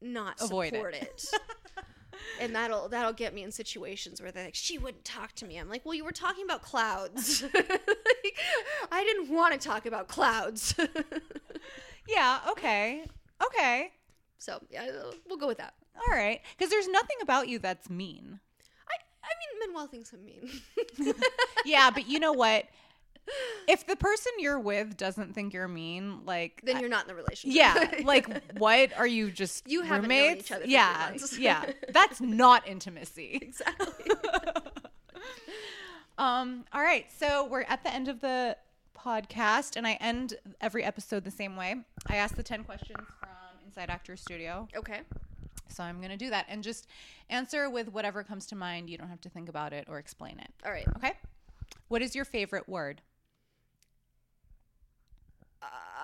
C: not
B: Avoid it.
C: it. and that'll that'll get me in situations where they're like, she wouldn't talk to me. I'm like, well, you were talking about clouds. Like, I didn't want to talk about clouds.
B: Yeah. Okay. Okay.
C: so yeah, we'll go with that.
B: All right. Because there's nothing about you that's mean.
C: I I mean, Manuel thinks I'm mean.
B: Yeah, but you know what? If the person you're with doesn't think you're mean, like
C: then you're not in the relationship.
B: yeah, like what are you just
C: You haven't
B: roommates?
C: each other
B: yeah, yeah, that's not intimacy.
C: exactly.
B: Um, all right, so we're at the end of the podcast, and I end every episode the same way. I ask the ten questions from Inside Actor Studio,
C: okay.
B: so I'm gonna do that and just answer with whatever comes to mind. You don't have to think about it or explain it.
C: All right.
B: Okay. What is your favorite word?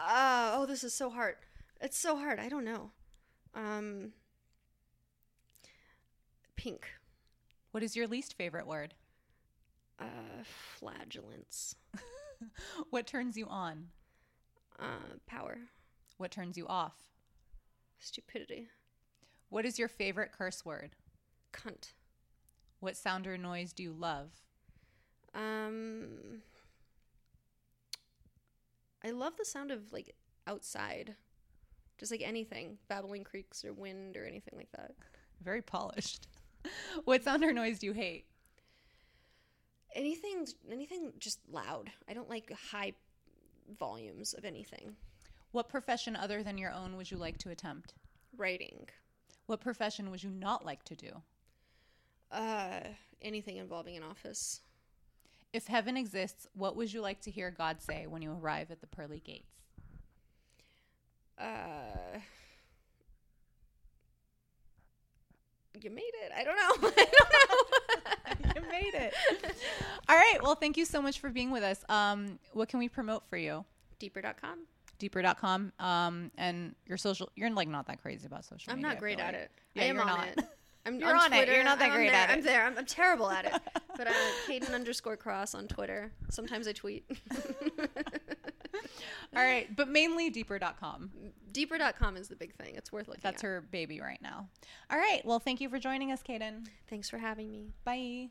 C: Uh, oh, this is so hard. It's so hard. I don't know. Um, pink.
B: What is your least favorite word?
C: Uh, flagellants.
B: What turns you on?
C: Uh, power.
B: What turns you off?
C: Stupidity.
B: What is your favorite curse word?
C: Cunt.
B: What sound or noise do you love?
C: Um, I love the sound of like outside, just like anything, babbling creeks or wind or anything like that.
B: Very polished. what sound or noise do you hate?
C: Anything, anything just loud. I don't like high volumes of anything.
B: What profession other than your own would you like to attempt?
C: Writing,
B: What profession would you not like to do?
C: uh, anything involving an office.
B: If heaven exists, what would you like to hear God say when you arrive at the pearly gates?
C: Uh, you made it. I don't know. I don't know.
B: you made it. All right. Well, thank you so much for being with us. Um, what can we promote for you?
C: Deeper.com.
B: Deeper.com. Um, and your social, you're like not that crazy about social
C: I'm
B: media.
C: not great
B: feel
C: at
B: like.
C: it.
B: Yeah,
C: I am
B: you're
C: on
B: not.
C: it. I'm
B: You're on it.
C: Twitter.
B: You're not that
C: I'm
B: great
C: there.
B: at it.
C: I'm there. I'm, I'm terrible at it. But uh, Kayden underscore Kross on Twitter. Sometimes I tweet.
B: All right. But mainly deeper.com.
C: Deeper.com is the big thing. It's worth looking
B: That's
C: at.
B: her baby right now. All right. Well, thank you for joining us, Kayden.
C: Thanks for having me.
B: Bye.